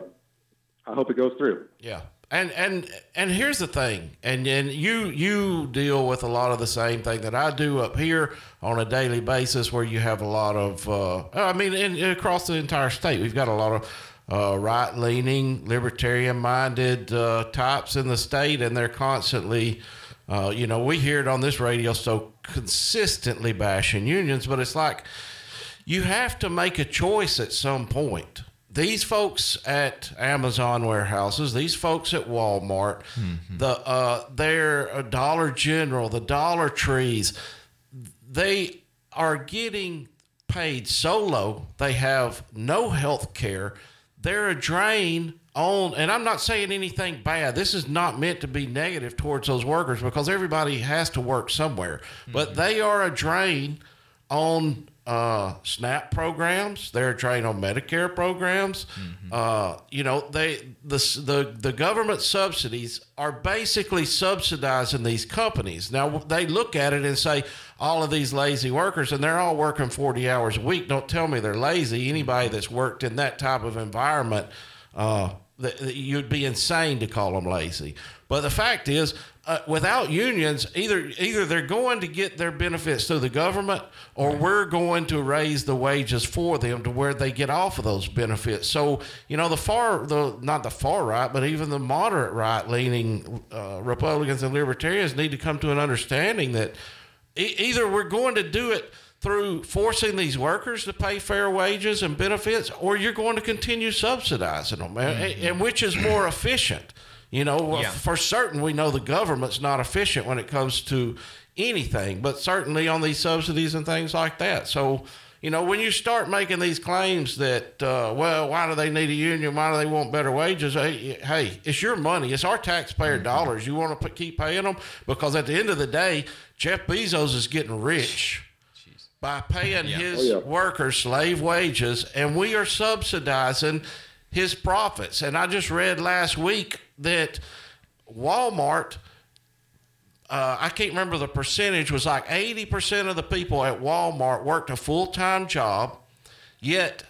I hope it goes through. Yeah. And and and here's the thing, and and you you deal with a lot of the same thing that I do up here on a daily basis, where you have a lot of, uh, I mean, in, across the entire state, we've got a lot of uh, right-leaning, libertarian-minded uh, types in the state, and they're constantly, uh, you know, we hear it on this radio so consistently bashing unions, but it's like you have to make a choice at some point. These folks at Amazon warehouses, these folks at Walmart, the uh, their uh, Dollar General, the Dollar Trees, they are getting paid so low. They have no health care. They're a drain on, and I'm not saying anything bad. This is not meant to be negative towards those workers because everybody has to work somewhere. But mm-hmm. they are a drain on uh, SNAP programs. They're drain on Medicare programs. Uh, you know, they the the the government subsidies are basically subsidizing these companies. Now they look at it and say all of these lazy workers, and they're all working forty hours a week. Don't tell me they're lazy. Anybody that's worked in that type of environment. Uh, you'd be insane to call them lazy. But the fact is, uh, without unions, either either they're going to get their benefits through the government, or we're going to raise the wages for them to where they get off of those benefits. So you know, the far the not the far right, but even the moderate right leaning uh, Republicans and Libertarians need to come to an understanding that e- either we're going to do it through forcing these workers to pay fair wages and benefits, or you're going to continue subsidizing them, and, and which is more efficient. You know, Yeah. for certain, we know the government's not efficient when it comes to anything, but certainly on these subsidies and things like that. So, you know, when you start making these claims that, uh, well, why do they need a union? Why do they want better wages? Hey, hey it's your money. It's our taxpayer dollars. You want to keep paying them because at the end of the day, Jeff Bezos is getting rich by paying his Oh, yeah. workers slave wages, and we are subsidizing his profits. And I just read last week that Walmart, uh, I can't remember the percentage, was like 80% of the people at Walmart worked a full time job, yet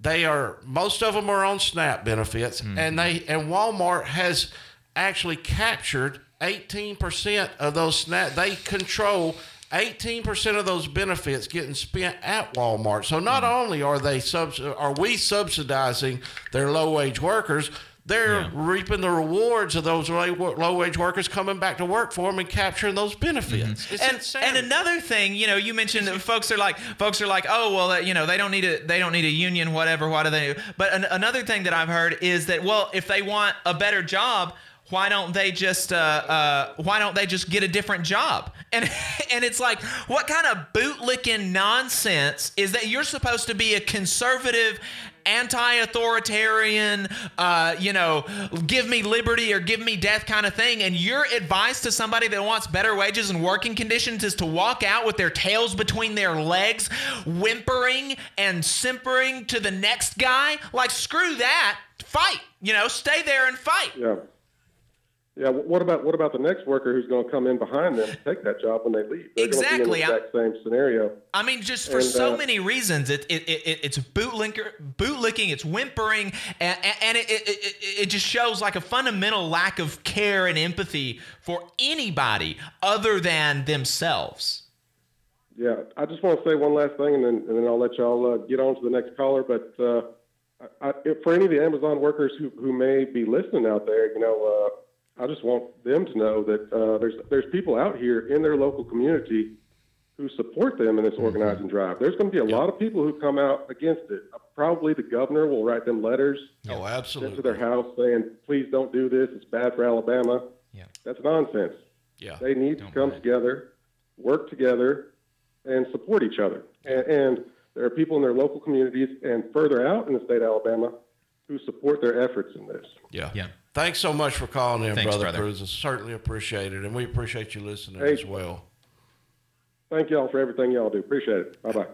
they are most of them are on SNAP benefits, and they and Walmart has actually captured 18% of those SNAP. They control 18% of those benefits getting spent at Walmart. So not only are they subs- are we subsidizing their low wage workers, they're reaping the rewards of those low wage workers coming back to work for them and capturing those benefits. It's and, insane. and another thing, you know, you mentioned that folks are like, folks are like, oh well, uh, you know, they don't need a, they don't need a union, whatever. Why do they? But an, another thing that I've heard is that, well, if they want a better job, why don't they just uh, uh, why don't they just get a different job? And <laughs> and it's like what kind of bootlicking nonsense is that you're supposed to be a conservative anti-authoritarian uh, you know give me liberty or give me death kind of thing and your advice to somebody that wants better wages and working conditions is to walk out with their tails between their legs whimpering and simpering to the next guy? Like screw that. Fight you know stay there and fight. Yeah. Yeah. What about what about the next worker who's going to come in behind them to take that job when they leave? They're Exactly, Going to be in the exact same scenario. I mean, just for And, so uh, many reasons, it, it, it, it- it's bootlicker, bootlicking, it's whimpering, and, and it, it, it, it just shows like a fundamental lack of care and empathy for anybody other than themselves. Yeah, I just want to say one last thing, and then and then I'll let y'all uh, get on to the next caller. But uh, I, I, for any of the Amazon workers who, who may be listening out there, you know, uh, I just want them to know that uh, there's there's people out here in their local community who support them in this organizing drive. There's going to be a lot of people who come out against it. Uh, Probably the governor will write them letters Oh, absolutely. to their house saying, "Please don't do this. It's bad for Alabama." Yeah. That's nonsense. Yeah. They need to come together, work together, and support each other. And, and there are people in their local communities and further out in the state of Alabama who support their efforts in this. Yeah. Yeah. Thanks so much for calling in, Thanks, brother, brother. Cruz. It's certainly it, and we appreciate you listening Hey. as well. Thank y'all for everything y'all do. Appreciate it. Bye bye.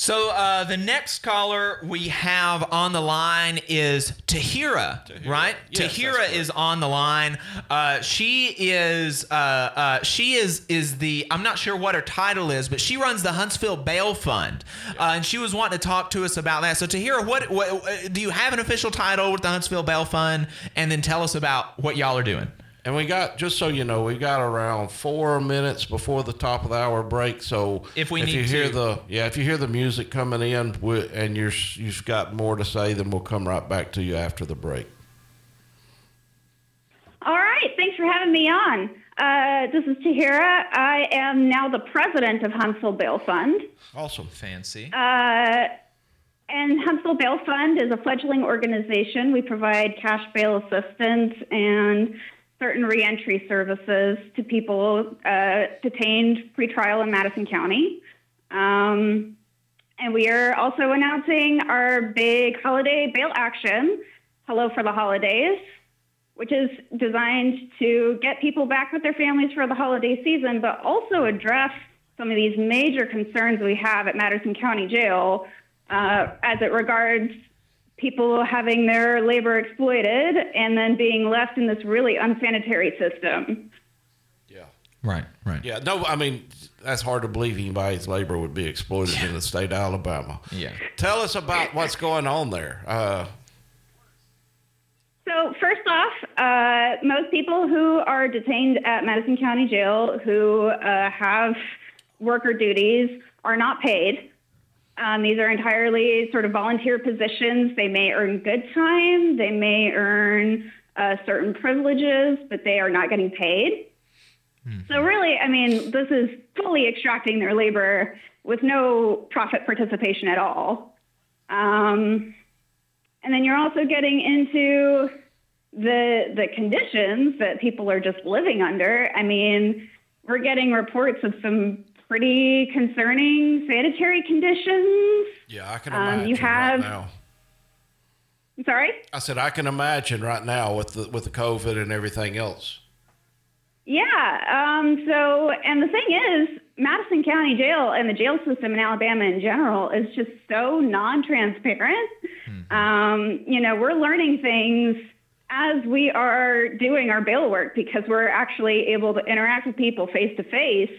So uh, the next caller we have on the line is Tahira, right? Yes, Tahira is on the line. Uh, she is uh, uh, she is is the I'm not sure what her title is, but she runs the Huntsville Bail Fund, uh, and she was wanting to talk to us about that. So Tahira, what, what do you have an official title with the Huntsville Bail Fund? And then tell us about what y'all are doing. And we got, just so you know, we got around four minutes before the top of the hour break. So If we if need you hear to- the, yeah, if you hear the music coming in and you're, you've got more to say, then we'll come right back to you after the break. All right, thanks for having me on. Uh, this is Tahira. I am now the president of Huntsville Bail Fund. Awesome. Fancy. Uh, and Huntsville Bail Fund is a fledgling organization. We provide cash bail assistance and certain reentry services to people uh, detained pretrial in Madison County. Um, and we are also announcing our big holiday bail action, Hello for the Holidays, which is designed to get people back with their families for the holiday season, but also address some of these major concerns we have at Madison County Jail uh, as it regards people having their labor exploited and then being left in this really unsanitary system. Yeah. Right. Right. Yeah. No, I mean, that's hard to believe anybody's labor would be exploited in the state of Alabama. Yeah. Tell us about what's going on there. Uh, So, first off, uh, most people who are detained at Madison County Jail who uh, have worker duties are not paid. Um, these are entirely sort of volunteer positions. They may earn good time, they may earn uh, certain privileges, but they are not getting paid. So, really, I mean, this is fully extracting their labor with no profit participation at all. Um, and then you're also getting into the the conditions that people are just living under. I mean, we're getting reports of some pretty concerning sanitary conditions. yeah, I can Um, imagine you have- right now. I'm sorry. I said I can imagine right now with the with the COVID and everything else. Yeah. Um, so, and the thing is, Madison County Jail and the jail system in Alabama in general is just so non-transparent. Um, you know, we're learning things as we are doing our bail work because we're actually able to interact with people face to face,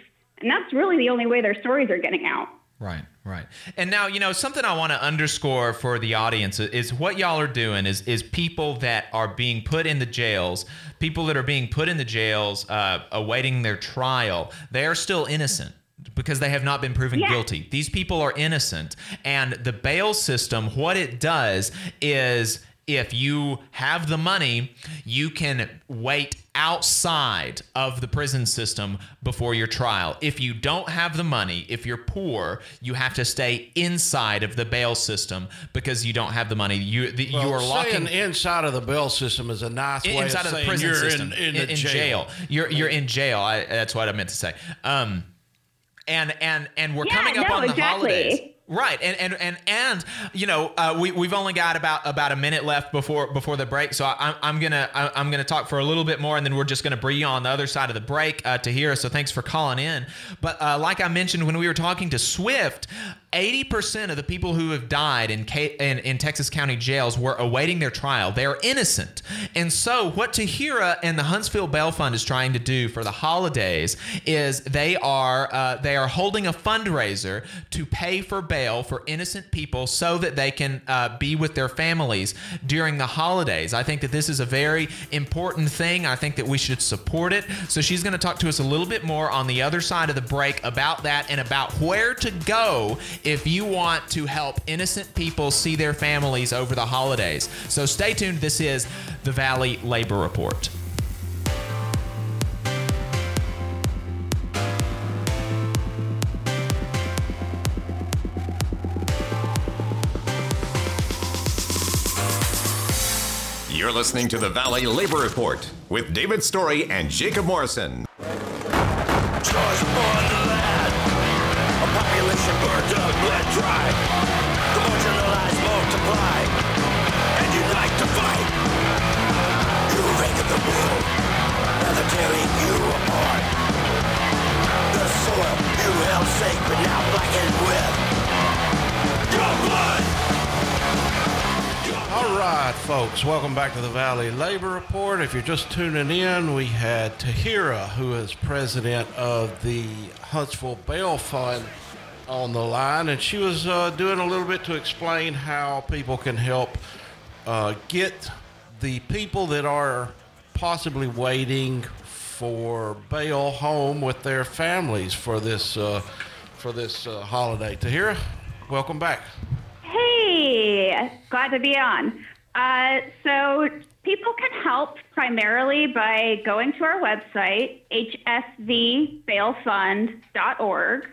and that's really the only way their stories are getting out. Right, right. And now, you know, something I want to underscore for the audience is what y'all are doing is is people that are being put in the jails, people that are being put in the jails uh, awaiting their trial, they are still innocent because they have not been proven Yeah. guilty. These people are innocent, and the bail system, what it does is if you have the money, you can wait outside of the prison system before your trial. If you don't have the money, if you're poor, you have to stay inside of the bail system because you don't have the money. You the, Well, you are locking saying inside of the bail system is a nice way inside of, of the saying prison you're system in, in, the jail. You're you're in jail. I, that's what I meant to say. Um, and and and we're Yeah, coming up no, on the exactly. holidays. Right, and and and and you know, uh, we we've only got about about a minute left before before the break, so I, I'm I'm gonna I'm gonna talk for a little bit more, and then we're just gonna bring you on the other side of the break uh, to hear. So thanks for calling in. But uh, like I mentioned when we were talking to Swift, eighty percent of the people who have died in, K- in in Texas County jails were awaiting their trial. They are innocent, and so what Tahira and the Huntsville Bail Fund is trying to do for the holidays is they are uh, they are holding a fundraiser to pay for bail for innocent people so that they can uh, be with their families during the holidays. I think that this is a very important thing. I think that we should support it. So she's going to talk to us a little bit more on the other side of the break about that and about where to go if you want to help innocent people see their families over the holidays. So stay tuned. This is the Valley Labor Report. You're listening to the Valley Labor Report with David Story and Jacob Morrison. Land. A population burned up, bled dry. Marginalized multiply and to fight. You the world, now they're tearing you apart. The soil you held sacred now blackened with your blood. All right, folks, welcome back to the Valley Labor Report. If you're just tuning in, we had Tahira, who is president of the Huntsville Bail Fund, on the line, and she was uh, doing a little bit to explain how people can help uh, get the people that are possibly waiting for bail home with their families for this uh, for this uh, holiday. Tahira, welcome back. Hey, glad to be on. Uh, so, people can help primarily by going to our website, hsvbailfund.org.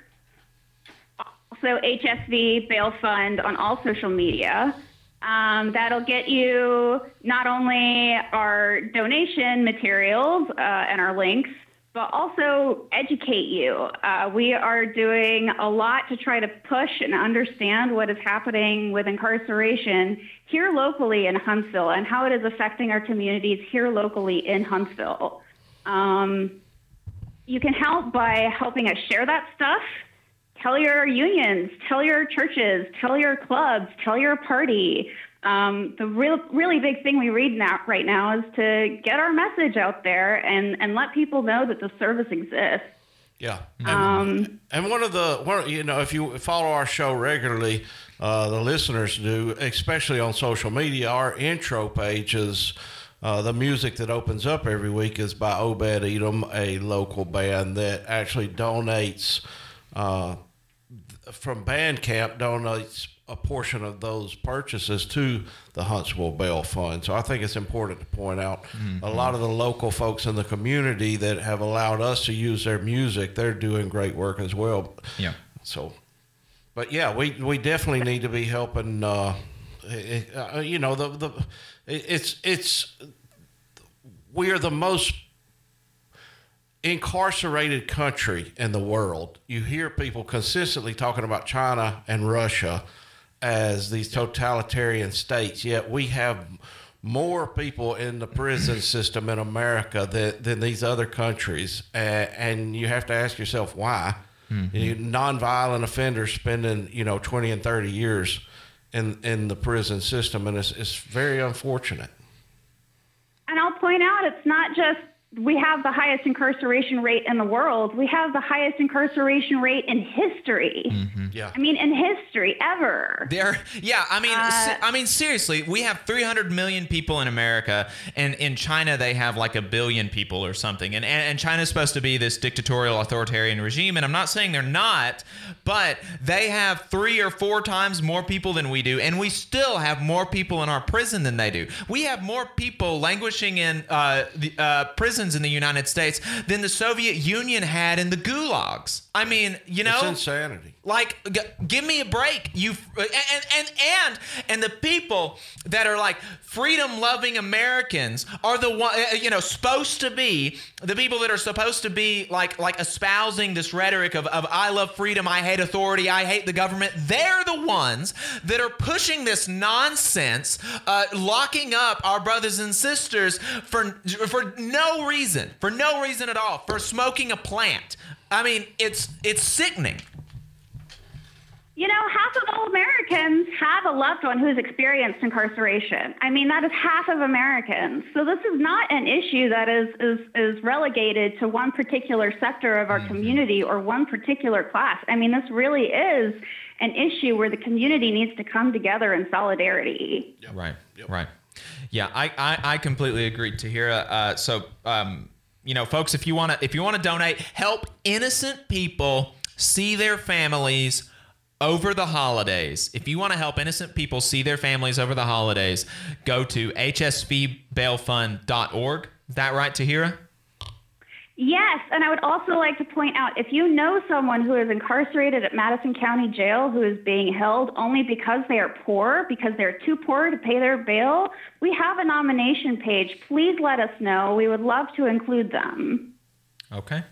Also, HSV Bail Fund on all social media. Um, that'll get you not only our donation materials uh, and our links, but also educate you. Uh, we are doing a lot to try to push and understand what is happening with incarceration here locally in Huntsville and how it is affecting our communities here locally in Huntsville. Um, you can help by helping us share that stuff. Tell your unions, tell your churches, tell your clubs, tell your party. Um, the real, really big thing we read now, right now is to get our message out there and, and let people know that the service exists. Yeah. And, Um, and one of the, one, you know, if you follow our show regularly, uh, the listeners do, especially on social media, our intro pages, uh, the music that opens up every week is by Obed Edom, a local band that actually donates uh, from Bandcamp, donates a portion of those purchases to the Huntsville Bail Fund. So I think it's important to point out a lot of the local folks in the community that have allowed us to use their music, they're doing great work as well. Yeah. So, but yeah, we, we definitely need to be helping. Uh, it- uh, you know, the the it- it's it's we are the most incarcerated country in the world. You hear people consistently talking about China and Russia as these totalitarian states, yet we have more people in the prison system in America than, than these other countries. And, and you have to ask yourself why. Mm-hmm. You nonviolent offenders spending, you know, 20 and 30 years in, in the prison system, and it's, it's very unfortunate. And I'll point out it's not just we have the highest incarceration rate in the world. We have the highest incarceration rate in history. Yeah. I mean, in history ever. There, yeah. I mean, Uh, se- I mean, seriously, we have 300 million people in America, and in China they have like a billion people or something. And and, and China's supposed to be this dictatorial, authoritarian regime. And I'm not saying they're not, but they have three or four times more people than we do, and we still have more people in our prison than they do. We have more people languishing in uh, the uh, prisons in the United States than the Soviet Union had in the gulags. I mean, you know, It's insanity. Like, g- give me a break. You and and and and the people that are like freedom-loving Americans are the one uh, you know supposed to be the people that are supposed to be like like espousing this rhetoric of, of I love freedom, I hate authority, I hate the government. They're the ones that are pushing this nonsense, uh, locking up our brothers and sisters for for no reason, for no reason at all, for smoking a plant. I mean, it's it's sickening. You know, half of all Americans have a loved one who's experienced incarceration. I mean, that is half of Americans. So this is not an issue that is is, is relegated to one particular sector of our community or one particular class. I mean, this really is an issue where the community needs to come together in solidarity. Right. Right. Yeah, I, I, I completely agree, Tahira. Uh, so, um, you know, folks, if you want to if you want to donate, help innocent people see their families over the holidays. If you want to help innocent people see their families over the holidays, go to hsvbailfund.org. Is that right, Tahira? Yes, and I would also like to point out if you know someone who is incarcerated at Madison County Jail who is being held only because they are poor, because they're too poor to pay their bail, we have a nomination page. Please let us know. We would love to include them. Okay.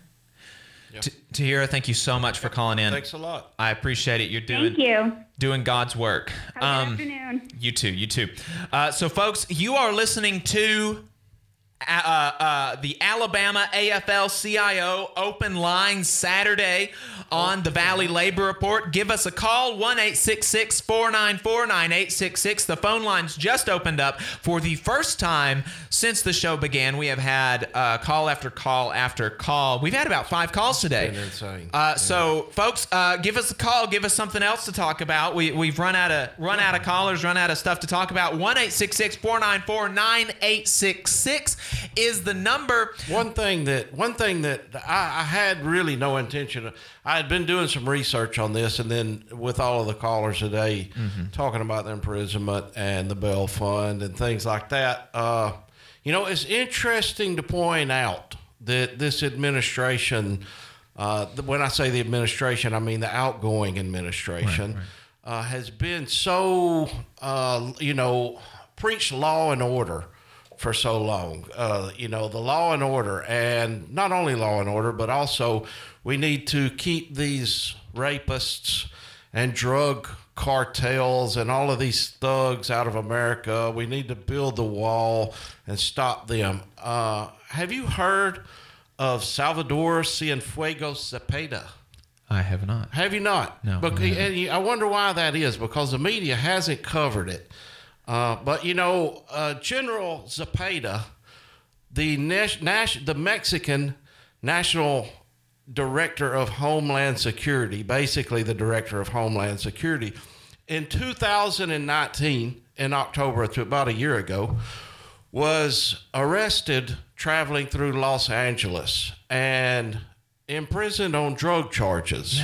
T- Tahira, thank you so much for calling in. Thanks a lot. I appreciate it. You're doing Thank you. doing God's work. Have a good afternoon. You too. You too. Uh, so, folks, you are listening to uh, uh, the Alabama AFL CIO open line Saturday on the Valley Labor Report. Give us a call, 1 494 9866. The phone lines just opened up for the first time since the show began. We have had uh, call after call after call. We've had about five calls today. Uh, so, folks, uh, give us a call. Give us something else to talk about. We, we've run out of run out of callers, run out of stuff to talk about. 1 494 9866 is the number. One thing that one thing that I, I had really no intention of. I had been doing some research on this, and then with all of the callers today talking about the imprisonment and the bail fund and things like that. Uh, you know, it's interesting to point out that this administration. Uh, when I say the administration, I mean the outgoing administration Uh, has been so, uh, you know, preach law and order for so long. Uh, you know, the law and order, and not only law and order, but also we need to keep these rapists and drug cartels and all of these thugs out of America. We need to build the wall and stop them. Uh, have you heard of Salvador Cienfuegos Zepeda? I have not. Have you not? No, Bec- I I wonder why that is because the media hasn't covered it. Uh, but you know, uh, General Zapata, the the Mexican National Director of Homeland Security, basically the Director of Homeland Security, in 2019, in October, to about a year ago, was arrested traveling through Los Angeles and imprisoned on drug charges.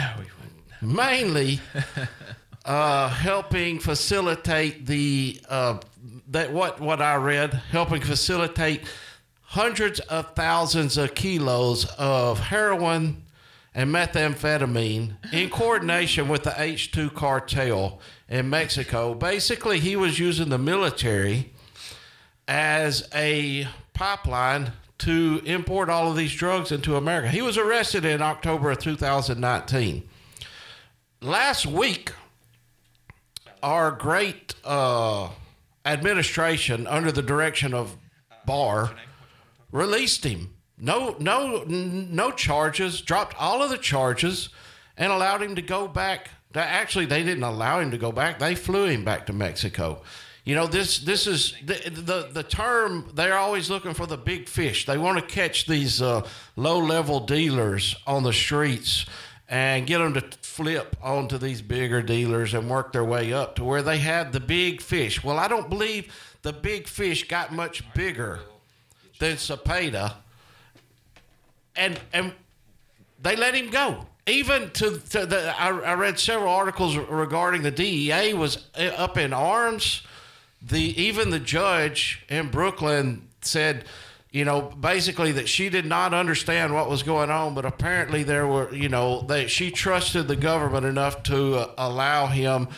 Mainly <laughs> uh, helping facilitate the uh, that what what I read, helping facilitate hundreds of thousands of kilos of heroin and methamphetamine in <laughs> coordination with the H2 cartel in Mexico. Basically, he was using the military as a pipeline to import all of these drugs into America. He was arrested in October of 2019. Last week, our great uh, administration, under the direction of Barr, released him. No, no, no charges. Dropped all of the charges, and allowed him to go back. Actually, they didn't allow him to go back. They flew him back to Mexico. You know, this this is the the, the term. They're always looking for the big fish. They want to catch these uh, low level dealers on the streets and get them to flip onto these bigger dealers and work their way up to where they had the big fish. Well, I don't believe the big fish got much bigger than Zepeda, and and they let him go. Even to, to the, I, I read several articles regarding the DEA was uh, up in arms. The even the judge in Brooklyn said, you know, basically that she did not understand what was going on, but apparently there were, you know, they she trusted the government enough to uh, allow him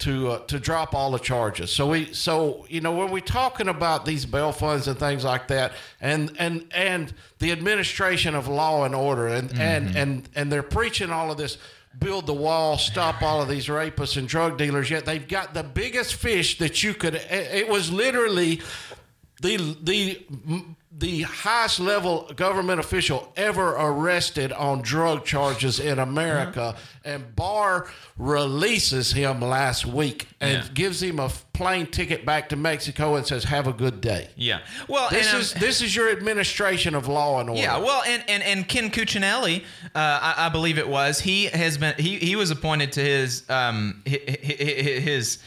to uh, to drop all the charges. So we so you know when we're talking about these bail funds and things like that, and and and the administration of law and order, and and and and they're preaching all of this. Build the wall, stop all of these rapists and drug dealers. Yet they've got the biggest fish that you could. It it was literally the the the highest level government official ever arrested on drug charges in America, and Barr releases him last week and Yeah. gives him a plane ticket back to Mexico and says, "Have a good day." Yeah. Well, This um, is this is your administration of law and order. Yeah, well, and and, and Ken Cuccinelli, uh, I, I believe it was. He has been he, he was appointed to his um his, his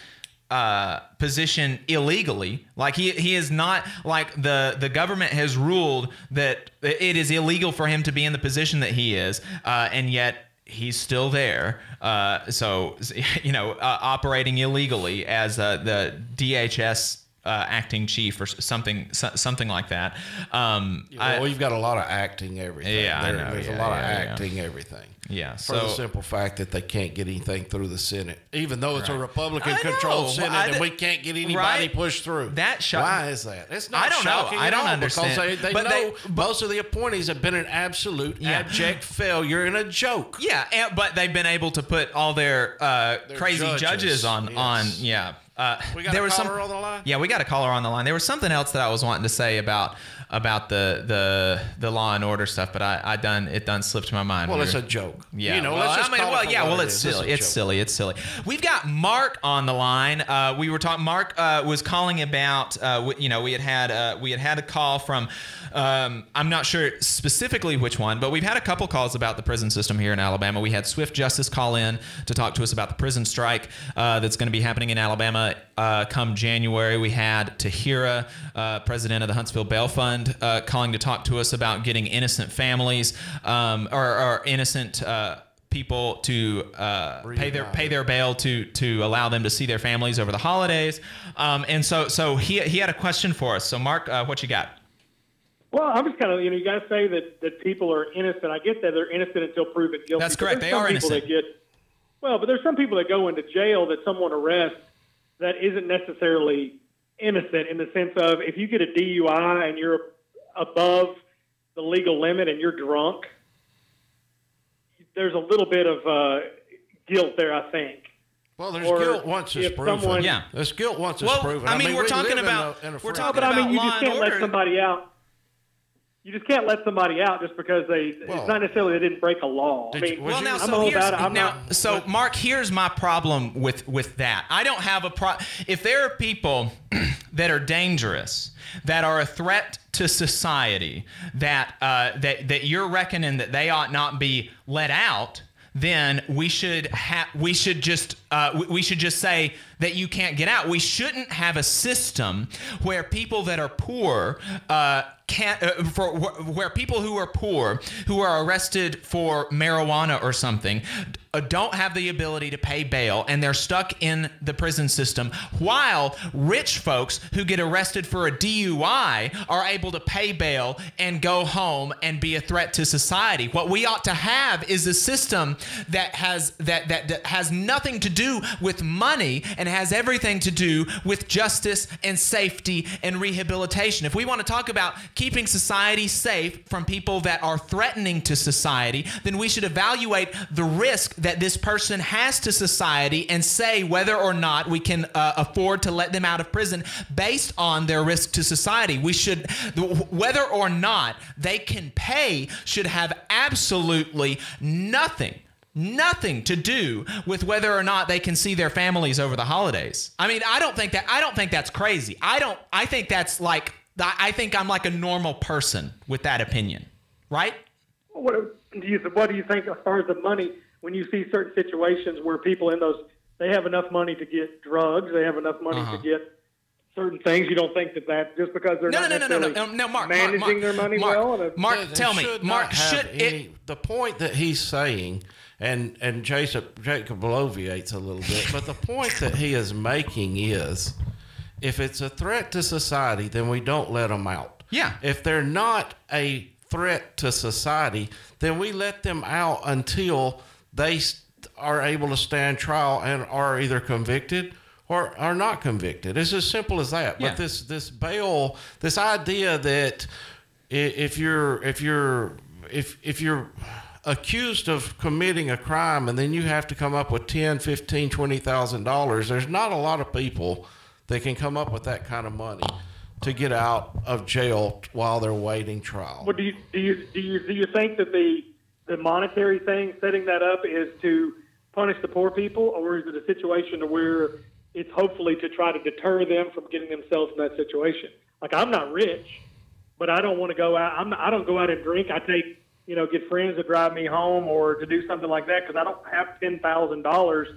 uh, position illegally. Like he he is not like the the government has ruled that it is illegal for him to be in the position that he is, uh, and yet he's still there. Uh, so <laughs> you know, uh, operating illegally as uh, the DHS. Uh, acting chief or something, so- something like that. Um, I- well, you've got a lot of acting everything. Yeah, I know, There's yeah, a lot yeah, of yeah. acting everything. Yeah, For the simple fact that they can't get anything through the Senate, even though it's a Republican-controlled I know. Senate, I and we can't get anybody Right? pushed through. That shock- Why is that? It's not I don't know. I don't understand. because they, they But they- know most of the appointees have been an absolute abject failure and a joke. Yeah, and, but they've been able to put all their, uh, Their crazy judges, judges, on yes. on yeah. Uh, We got a caller on the line? Yeah, we got a caller on the line. There was something else that I was wanting to say about about the the the law and order stuff, but I, I done it done slipped my mind. Well, We it's were- a joke. Yeah, You know, well, let's just I mean, it well, yeah, well, it's. It's silly. It's joke. silly. It's silly. We've got Mark on the line. Uh, we were talking. Mark uh, was calling about. Uh, w- you know, we had had uh, we had had a call from. Um, I'm not sure specifically which one, but we've had a couple calls about the prison system here in Alabama. We had Swift Justice call in to talk to us about the prison strike uh, that's going to be happening in Alabama uh, come January. We had Tahira, uh, president of the Huntsville Bail Fund, uh, calling to talk to us about getting innocent families um, or, or innocent. Uh, people to uh, pay their pay their bail to to allow them to see their families over the holidays, um, and so so he he had a question for us. So Mark, uh, what you got? Well, I'm just kind of, you know, you guys say that, that people are innocent. I get that they're innocent until proven guilty. That's correct. They are innocent. Get, well, but there's some people that go into jail that someone arrests that isn't necessarily innocent in the sense of if you get a DUI and you're above the legal limit and you're drunk, there's a little bit of uh, guilt there, I think. Well, there's Or guilt once it's proven. someone- Yeah. There's guilt once Well, it's proven. I mean, we're we talking live in about- a- in a we're free talking But I mean, about you just can't let somebody out. You just can't let somebody out just because they. Well- it's not necessarily they didn't break a law. I Did you- mean, was Well, you- now, I'm so all here's, about it. I'm now, not- so Mark, here's my problem with with that. I don't have a pro. If there are people <clears throat> that are dangerous, that are a threat to society, that uh, that that you're reckoning that they ought not be let out, then we should have we should just uh, we- should just say that you can't get out. We shouldn't have a system where people that are poor uh, can't uh, for wh- where people who are poor who are arrested for marijuana or something uh, don't have the ability to pay bail and they're stuck in the prison system while rich folks who get arrested for a DUI are able to pay bail and go home and be a threat to society what we ought to have is a system that has that that, that has nothing to do with money and has everything to do with justice and safety and rehabilitation if we want to talk about keeping society safe from people that are threatening to society then we should evaluate the risk that this person has to society and say whether or not we can uh, afford to let them out of prison based on their risk to society. We should, whether or not they can pay, should have absolutely nothing nothing to do with whether or not they can see their families over the holidays. I mean, I don't think that I don't think that's crazy. I don't I think that's like I think I'm like a normal person with that opinion, right? What do you what do you think as far as the money when you see certain situations where people in those they have enough money to get drugs, they have enough money Uh-huh. to get certain things. You don't think that that just because they're No, not no, no, no, no, necessarily no, no, Mark, Mark, managing Mark, their money Mark, well. And Mark, tell me, should Mark, not have should any- it? the point that he's saying, and and Jacob Jacob bloviates a little bit, but the point that he is making is, if it's a threat to society, then we don't let them out. Yeah. If they're not a threat to society, then we let them out until they are able to stand trial and are either convicted or are not convicted. It's as simple as that. Yeah. But this this bail, this idea that if you're if you're if if you're accused of committing a crime and then you have to come up with 10 15 20000 dollars there's not a lot of people that can come up with that kind of money to get out of jail while they're waiting trial What do you do? You do you do you think that the the monetary thing setting that up is to punish the poor people, or is it a situation to where it's hopefully to try to deter them from getting themselves in that situation? Like I'm not rich, but I don't want to go out. I'm I don't go out and drink. I take you know get friends to drive me home or to do something like that because I don't have ten thousand dollars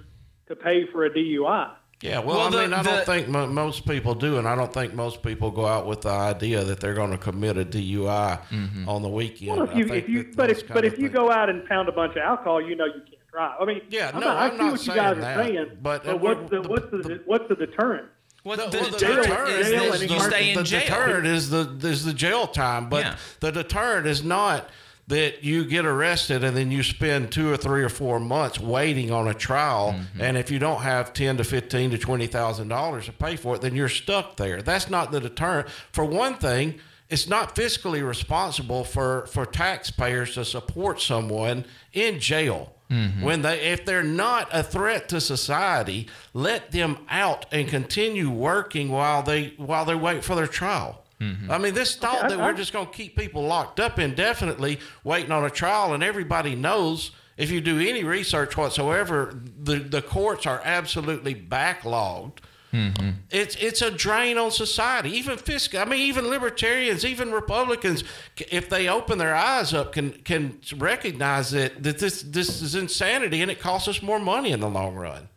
to pay for a DUI. Yeah, well, Well, I the- mean, I the- don't think mo- most people do, and I don't think most people go out with the idea that they're going to commit a DUI Mm-hmm. on the weekend. Well, if I you, think if you, but if, but if you things- go out and pound a bunch of alcohol, you know you can't drive. I mean, Yeah, I'm no, not, I I'm see not what you guys that, are saying, but, uh, but what's the, what's the, what's the deterrent? Well, The, the, well, the deterrent deterrent is jail that and you stay in the jail. deterrent is the is the jail time, but Yeah. the deterrent is not that you get arrested and then you spend two or three or four months waiting on a trial, Mm-hmm. and if you don't have ten to fifteen to twenty thousand dollars to pay for it, then you're stuck there. That's not the deterrent. For one thing. It's not fiscally responsible for, for taxpayers to support someone in jail. Mm-hmm. When they if they're not a threat to society, let them out and continue working while they while they wait for their trial. Mm-hmm. I mean, this thought I- that I- we're just going to keep people locked up indefinitely waiting on a trial, and everybody knows if you do any research whatsoever, the, the courts are absolutely backlogged. Mm-hmm. It's it's a drain on society. Even fiscal. I mean, even libertarians, even Republicans, if they open their eyes up, can can recognize that that this this is insanity and it costs us more money in the long run.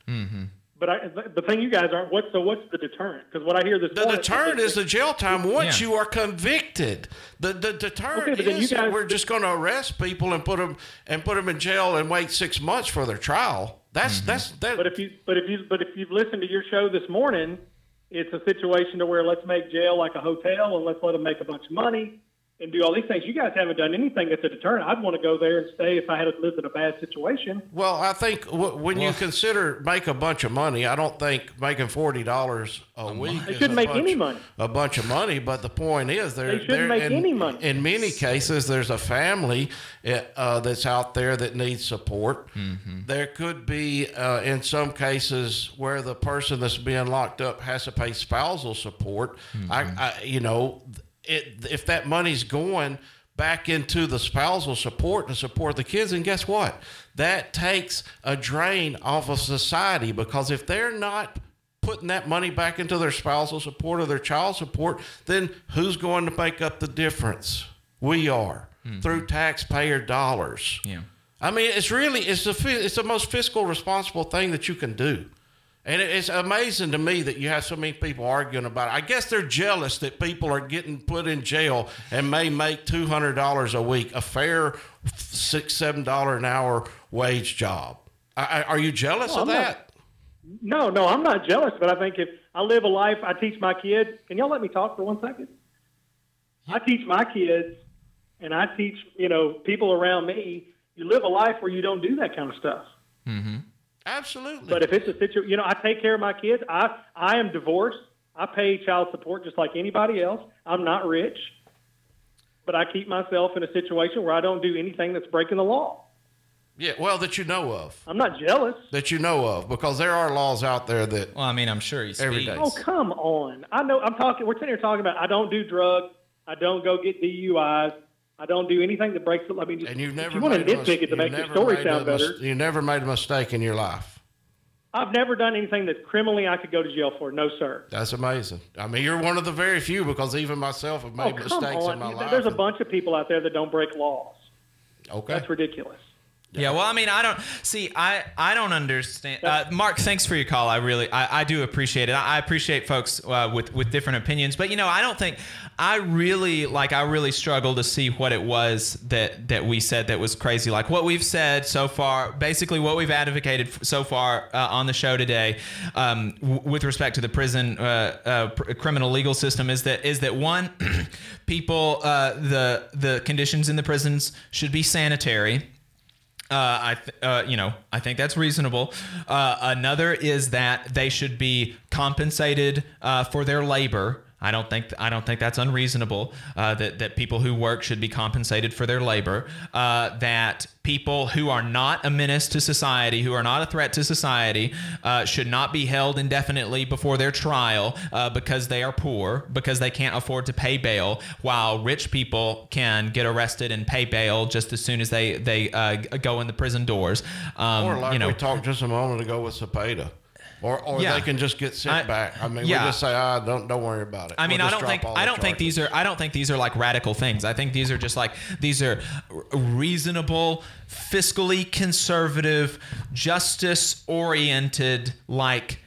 But I, the the thing you guys aren't. What so? What's the deterrent? Because what I hear this The morning- deterrent is the jail time once Yeah. you are convicted. The the deterrent Okay, but then you is that guys- we're just going to arrest people and put them and put them in jail and wait six months for their trial. That's mm-hmm. that's that. But if you but if you but if you've listened to your show this morning, it's a situation to where let's make jail like a hotel and let's let them make a bunch of money and do all these things. You guys haven't done anything that's a deterrent. I'd want to go there and stay if I had to lived in a bad situation. Well, I think w- when you consider make a bunch of money, I don't think making forty dollars a week. They is shouldn't a make bunch- any money. A bunch of money, but the point is, there They shouldn't make in, any money. In many cases, there's a family uh, that's out there that needs support. Mm-hmm. There could be, uh, in some cases, where the person that's being locked up has to pay spousal support. Mm-hmm. I, I, you know, it, if that money's going back into the spousal support to support the kids. And guess what? That takes a drain off of society because if they're not putting that money back into their spousal support or their child support, then who's going to make up the difference? We are hmm. through taxpayer dollars. Yeah. I mean, it's really it's the it's the most fiscal responsible thing that you can do. And it's amazing to me that you have so many people arguing about it. I guess they're jealous that people are getting put in jail and may make two hundred dollars a week, a fair six seven dollar an hour wage job. I, I, are you jealous Well, of I'm not- that? No, no, I'm not jealous, but I think if I live a life, I teach my kids. Can y'all let me talk for one second? I teach my kids, and I teach you know people around me. You live a life where you don't do that kind of stuff. Mm-hmm. Absolutely. But if it's a situation, you know, I take care of my kids. I I am divorced. I pay child support just like anybody else. I'm not rich, but I keep myself in a situation where I don't do anything that's breaking the law. yeah, well, that you know of, I'm not jealous. that you know of, because there are laws out there that Well, I mean, I'm sure he's Every day. Oh come on! I know. I'm talking. We're sitting here talking about. I don't do drugs. I don't go get DUIs. I don't do anything that breaks the. I mean, just, And you've if never you want to nitpick it to make your story sound a mis- better. You never made a mistake in your life. I've never done anything that criminally I could go to jail for. No, sir. That's amazing. I mean, you're one of the very few because even myself have oh, made oh, mistakes on. in my You- life. There's a bunch of people out there that don't break laws. Okay. That's ridiculous. Yeah, well, I mean, I don't see. I I don't understand. Uh, Mark, thanks for your call. I really, I, I do appreciate it. I, I appreciate folks uh, with with different opinions, but you know, I don't think I really like. I really struggle to see what it was that that we said that was crazy. Like what we've said so far, basically what we've advocated so far uh, on the show today, um, w- with respect to the prison uh, uh, pr- criminal legal system, is that is that one, <clears throat> people, uh, the the conditions in the prisons should be sanitary. Uh, I, th- uh, you know, I think that's reasonable. Uh, another is that they should be compensated uh, for their labor. I don't think I don't think that's unreasonable. Uh, that that people who work should be compensated for their labor. Uh, that people who are not a menace to society, who are not a threat to society, uh, should not be held indefinitely before their trial uh, because they are poor, because they can't afford to pay bail, while rich people can get arrested and pay bail just as soon as they they uh, go in the prison doors. Um, or like you know, we talked just a moment ago with Zepeda. Or, or Yeah. they can just get sent I- back. I mean, yeah. we just say, ah, don't don't worry about it. I mean, We'll I don't think I don't think these are I don't think these are like radical things. I think these are just like these are reasonable, fiscally conservative, justice oriented like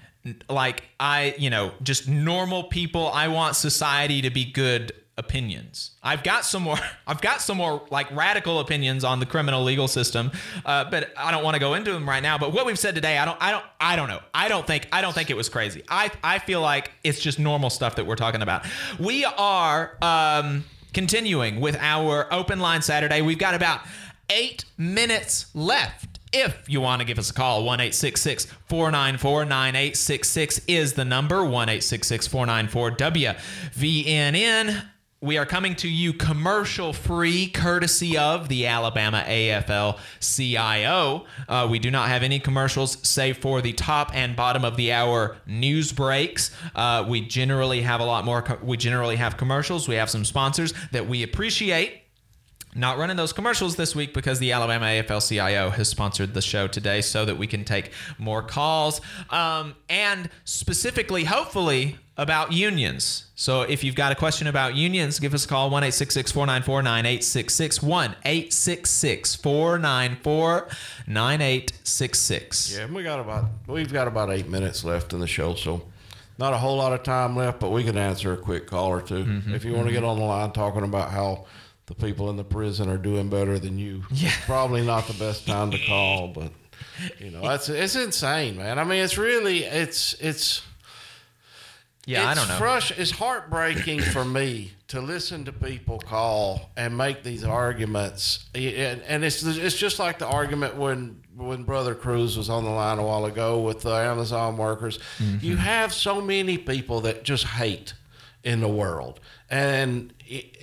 like I, you know, just normal people. I want society to be good opinions. I've got some more <laughs> I've got some more like radical opinions on the criminal legal system. Uh, but I don't want to go into them right now, but what we've said today, I don't I don't I don't know. I don't think I don't think it was crazy. I I feel like it's just normal stuff that we're talking about. We are um continuing with our open line Saturday. We've got about 8 minutes left. If you want to give us a call, 1 494 9866 is the number. 1 494 WVNN. We are coming to you commercial free, courtesy of the Alabama AFL CIO. Uh, we do not have any commercials save for the top and bottom of the hour news breaks. Uh, we generally have a lot more, co- we generally have commercials. We have some sponsors that we appreciate. Not running those commercials this week because the Alabama AFL CIO has sponsored the show today so that we can take more calls. Um, and specifically, hopefully, about unions. So if you've got a question about unions, give us a call 1 494 9866. 1 494 9866. Yeah, we got about we've got about eight minutes left in the show, so not a whole lot of time left, but we can answer a quick call or 2 Mhm, if you want to mhm. get on the line talking about how the people in the prison are doing better than you. Yeah. Probably not the best time to call, but you know, that's it's insane, man. I mean, it's really it's it's Yeah, I it's don't know. Frush, it's heartbreaking for me to listen to people call and make these arguments, and, and it's it's just like the argument when when Brother Cruz was on the line a while ago with the Amazon workers. Mm-hmm. You have so many people that just hate in the world, and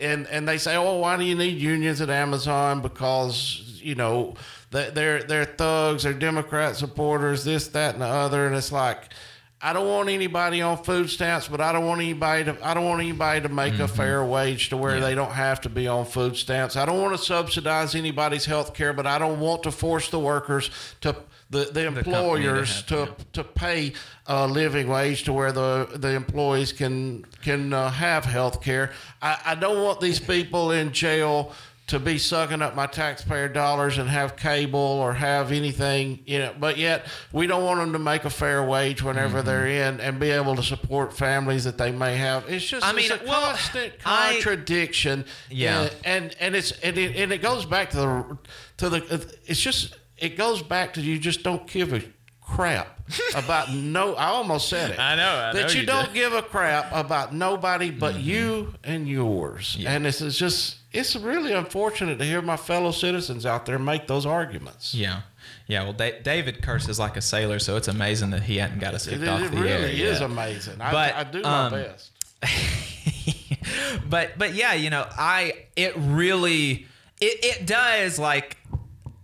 and and they say, oh, why do you need unions at Amazon? Because you know they- they're they're thugs, they're Democrat supporters, this, that, and the other, and it's like. I don't want anybody on food stamps, but I don't want anybody to. I don't want anybody to make a fair wage to where they don't have to be on food stamps. I don't want to subsidize anybody's health care, but I don't want to force the workers to the, the employers to to pay a living wage to where the the employees can can uh, have health care. I, I don't want these people in jail to be sucking up my taxpayer dollars and have cable or have anything, you know, but yet we don't want them to make a fair wage whenever they're in and be able to support families that they may have. It's just I mean, it's a well, constant I- contradiction. Yeah. And and, and it's and it, and it goes back to the to the it's just it goes back to you just don't give a crap about <laughs> no I almost said it. I know, I that know you, you don't give a crap about nobody but Mm-hmm. you and yours. And this is just it's really unfortunate to hear my fellow citizens out there make those arguments. Yeah. Yeah, well, da- David curses like a sailor, so it's amazing that he hadn't got us It, kicked it off the really air is yet. amazing. I, But, I do my um, best. <laughs> but but yeah, you know, I it really it it does like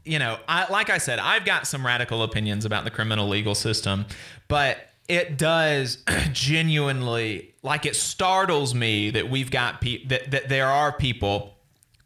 you know, I like I said, I've got some radical opinions about the criminal legal system, but it does <clears throat> genuinely like it startles me that we've got pe- that that there are people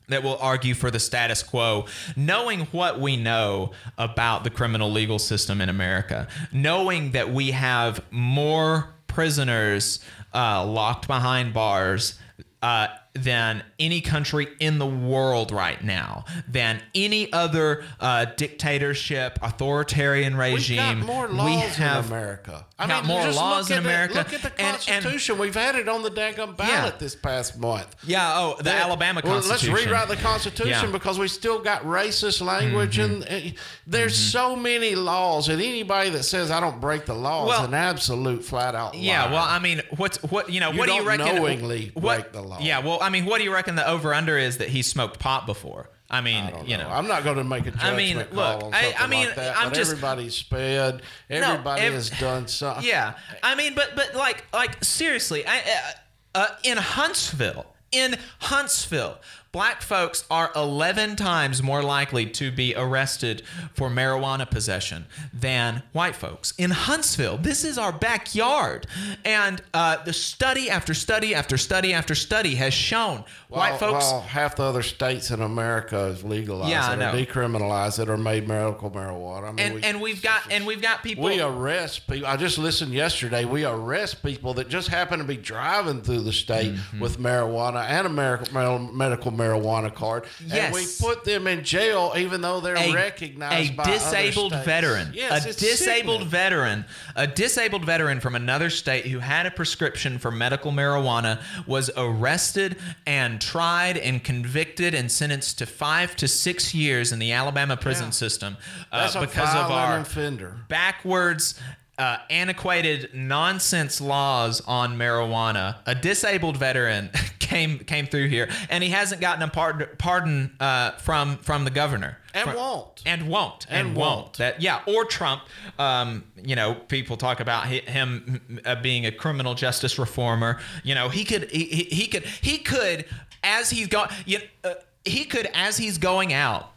that will argue for the status quo, knowing what we know about the criminal legal system in America, knowing that we have more prisoners uh, locked behind bars uh, than any country in the world right now, than any other uh, dictatorship, authoritarian regime. We've got more laws in America. I got mean, more just laws look in at the- look at the And- and- Constitution. We've had it on the daggum ballot Yeah. this past month. Yeah. Oh, the That- Alabama well, Constitution. let's rewrite the Constitution Yeah. Mm-hmm. because we still got racist language, and uh, there's so many laws. And anybody that says I don't break the law Well- is an absolute flat out liar. Yeah, well, I mean, what's what you know? You what do you reckon? knowingly what, break the law. Yeah, well, I mean, what do you reckon the over under is that he smoked pot before? I mean, you know, I'm not going to make a judgment I mean, call look, on I- I mean, like that. I'm just- everybody's sped. Everybody ev- has done something. Yeah, I mean, but but like like seriously, I uh, uh, in Huntsville, in Huntsville, black folks are 11 times more likely to be arrested for marijuana possession than white folks. In Huntsville, this is our backyard, and uh, the study after study after study after study has shown white folks. well, half the other states in America is legalized Yeah, it or decriminalized it or made medical marijuana. I mean, and we, and we've got and we've got people. we arrest people. I just listened yesterday. We arrest people that just happen to be driving through the state Mm-hmm. with marijuana and a mer- mer- medical marijuana card, and we put them in jail even though they're a, recognized a by disabled veteran Yes, a disabled sickening. veteran a disabled veteran from another state who had a prescription for medical marijuana was arrested and tried and convicted and sentenced to five to six years in the alabama prison Yeah. system uh, That's a because of our offender. backwards uh, antiquated nonsense laws on marijuana. A disabled veteran <laughs> came came through here, and he hasn't gotten a pardon, pardon uh, from from the governor, And From- won't. and won't, and, And won't. won't. That yeah, or Trump. Um, you know, people talk about him uh, being a criminal justice reformer. You know, he could he, he, could he could as he's going. You uh, he could as he's going out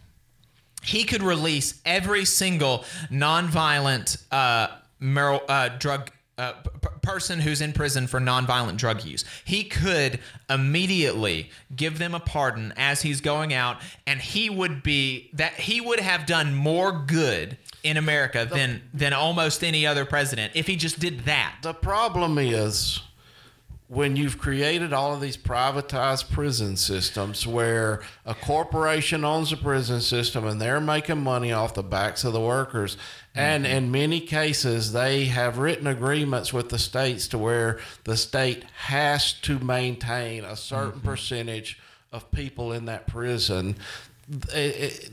he could release every single nonviolent uh, mar- uh, drug uh, p- person who's in prison for nonviolent drug use. He could immediately give them a pardon as he's going out, and he would be that he would have done more good in America than than almost any other president if he just did that. The problem is when you've created all of these privatized prison systems where a corporation owns a prison system and they're making money off the backs of the workers. And mm-hmm. in many cases, they have written agreements with the states to where the state has to maintain a certain mm-hmm. percentage of people in that prison. It- it-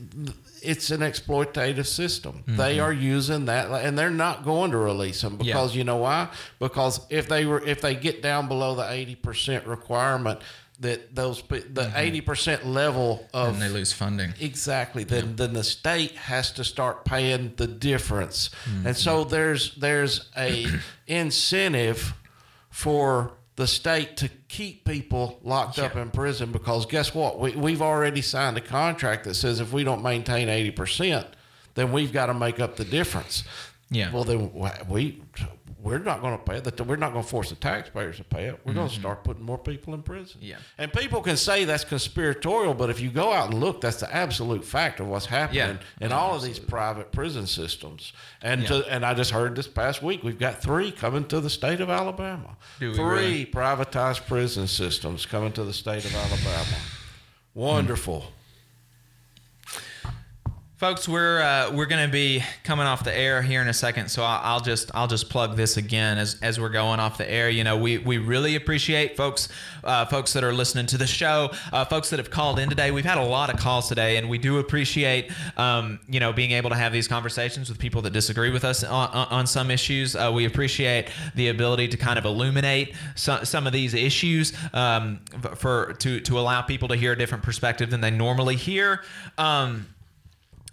it's an exploitative system. Mm-hmm. They are using that, and they're not going to release them Yeah. because you know why? Because if they were, if they get down below the eighty percent requirement, that those the mm-hmm. 80 percent level of and they lose funding. Exactly. Then then the state has to start paying the difference. Mm-hmm. And so there's there's a <clears throat> incentive for the state to keep people locked up in prison because guess what? We we've already signed a contract that says if we don't maintain 80%, then we've got to make up the difference. Yeah. Well, then we we're not going to pay it. We're not going to force the taxpayers to pay it. We're going to start putting more people in prison. Yeah. And people can say that's conspiratorial, but if you go out and look, that's the absolute fact of what's happening Yeah. in all of these private prison systems. And Yeah. to, and I just heard this past week we've got three coming to the state of Alabama. Three really? privatized prison systems coming to the state of Alabama. Wonderful. Folks, we're uh, we're going to be coming off the air here in a second, so I'll, I'll just I'll just plug this again as, as we're going off the air. You know, we, we really appreciate folks uh, folks that are listening to the show, uh, folks that have called in today. We've had a lot of calls today, and we do appreciate um, you know being able to have these conversations with people that disagree with us on, on, some issues. Uh, we appreciate the ability to kind of illuminate some, some of these issues um, for to to allow people to hear a different perspective than they normally hear. Um,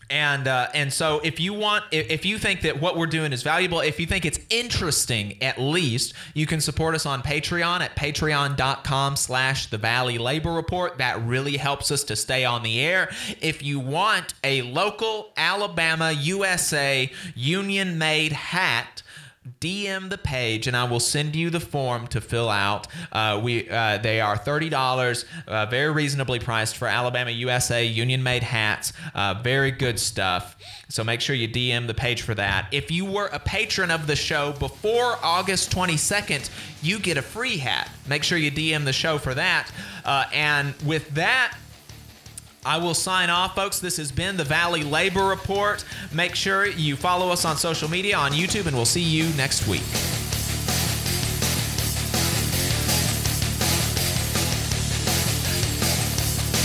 and uh, and so if you want if, you think that what we're doing is valuable if you think it's interesting at least you can support us on patreon at patreon.com slash the valley labor report. That really helps us to stay on the air. If you want a local alabama usa union made hat DM the page, and I will send you the form to fill out. Uh, we uh, they are thirty dollars, uh, very reasonably priced for Alabama USA Union made hats. Uh, very good stuff. So make sure you DM the page for that. If you were a patron of the show before August twenty second, you get a free hat. Make sure you DM the show for that. Uh, and with that. I will sign off, folks. This has been the Valley Labor Report. Make sure you follow us on social media on YouTube, and we'll see you next week.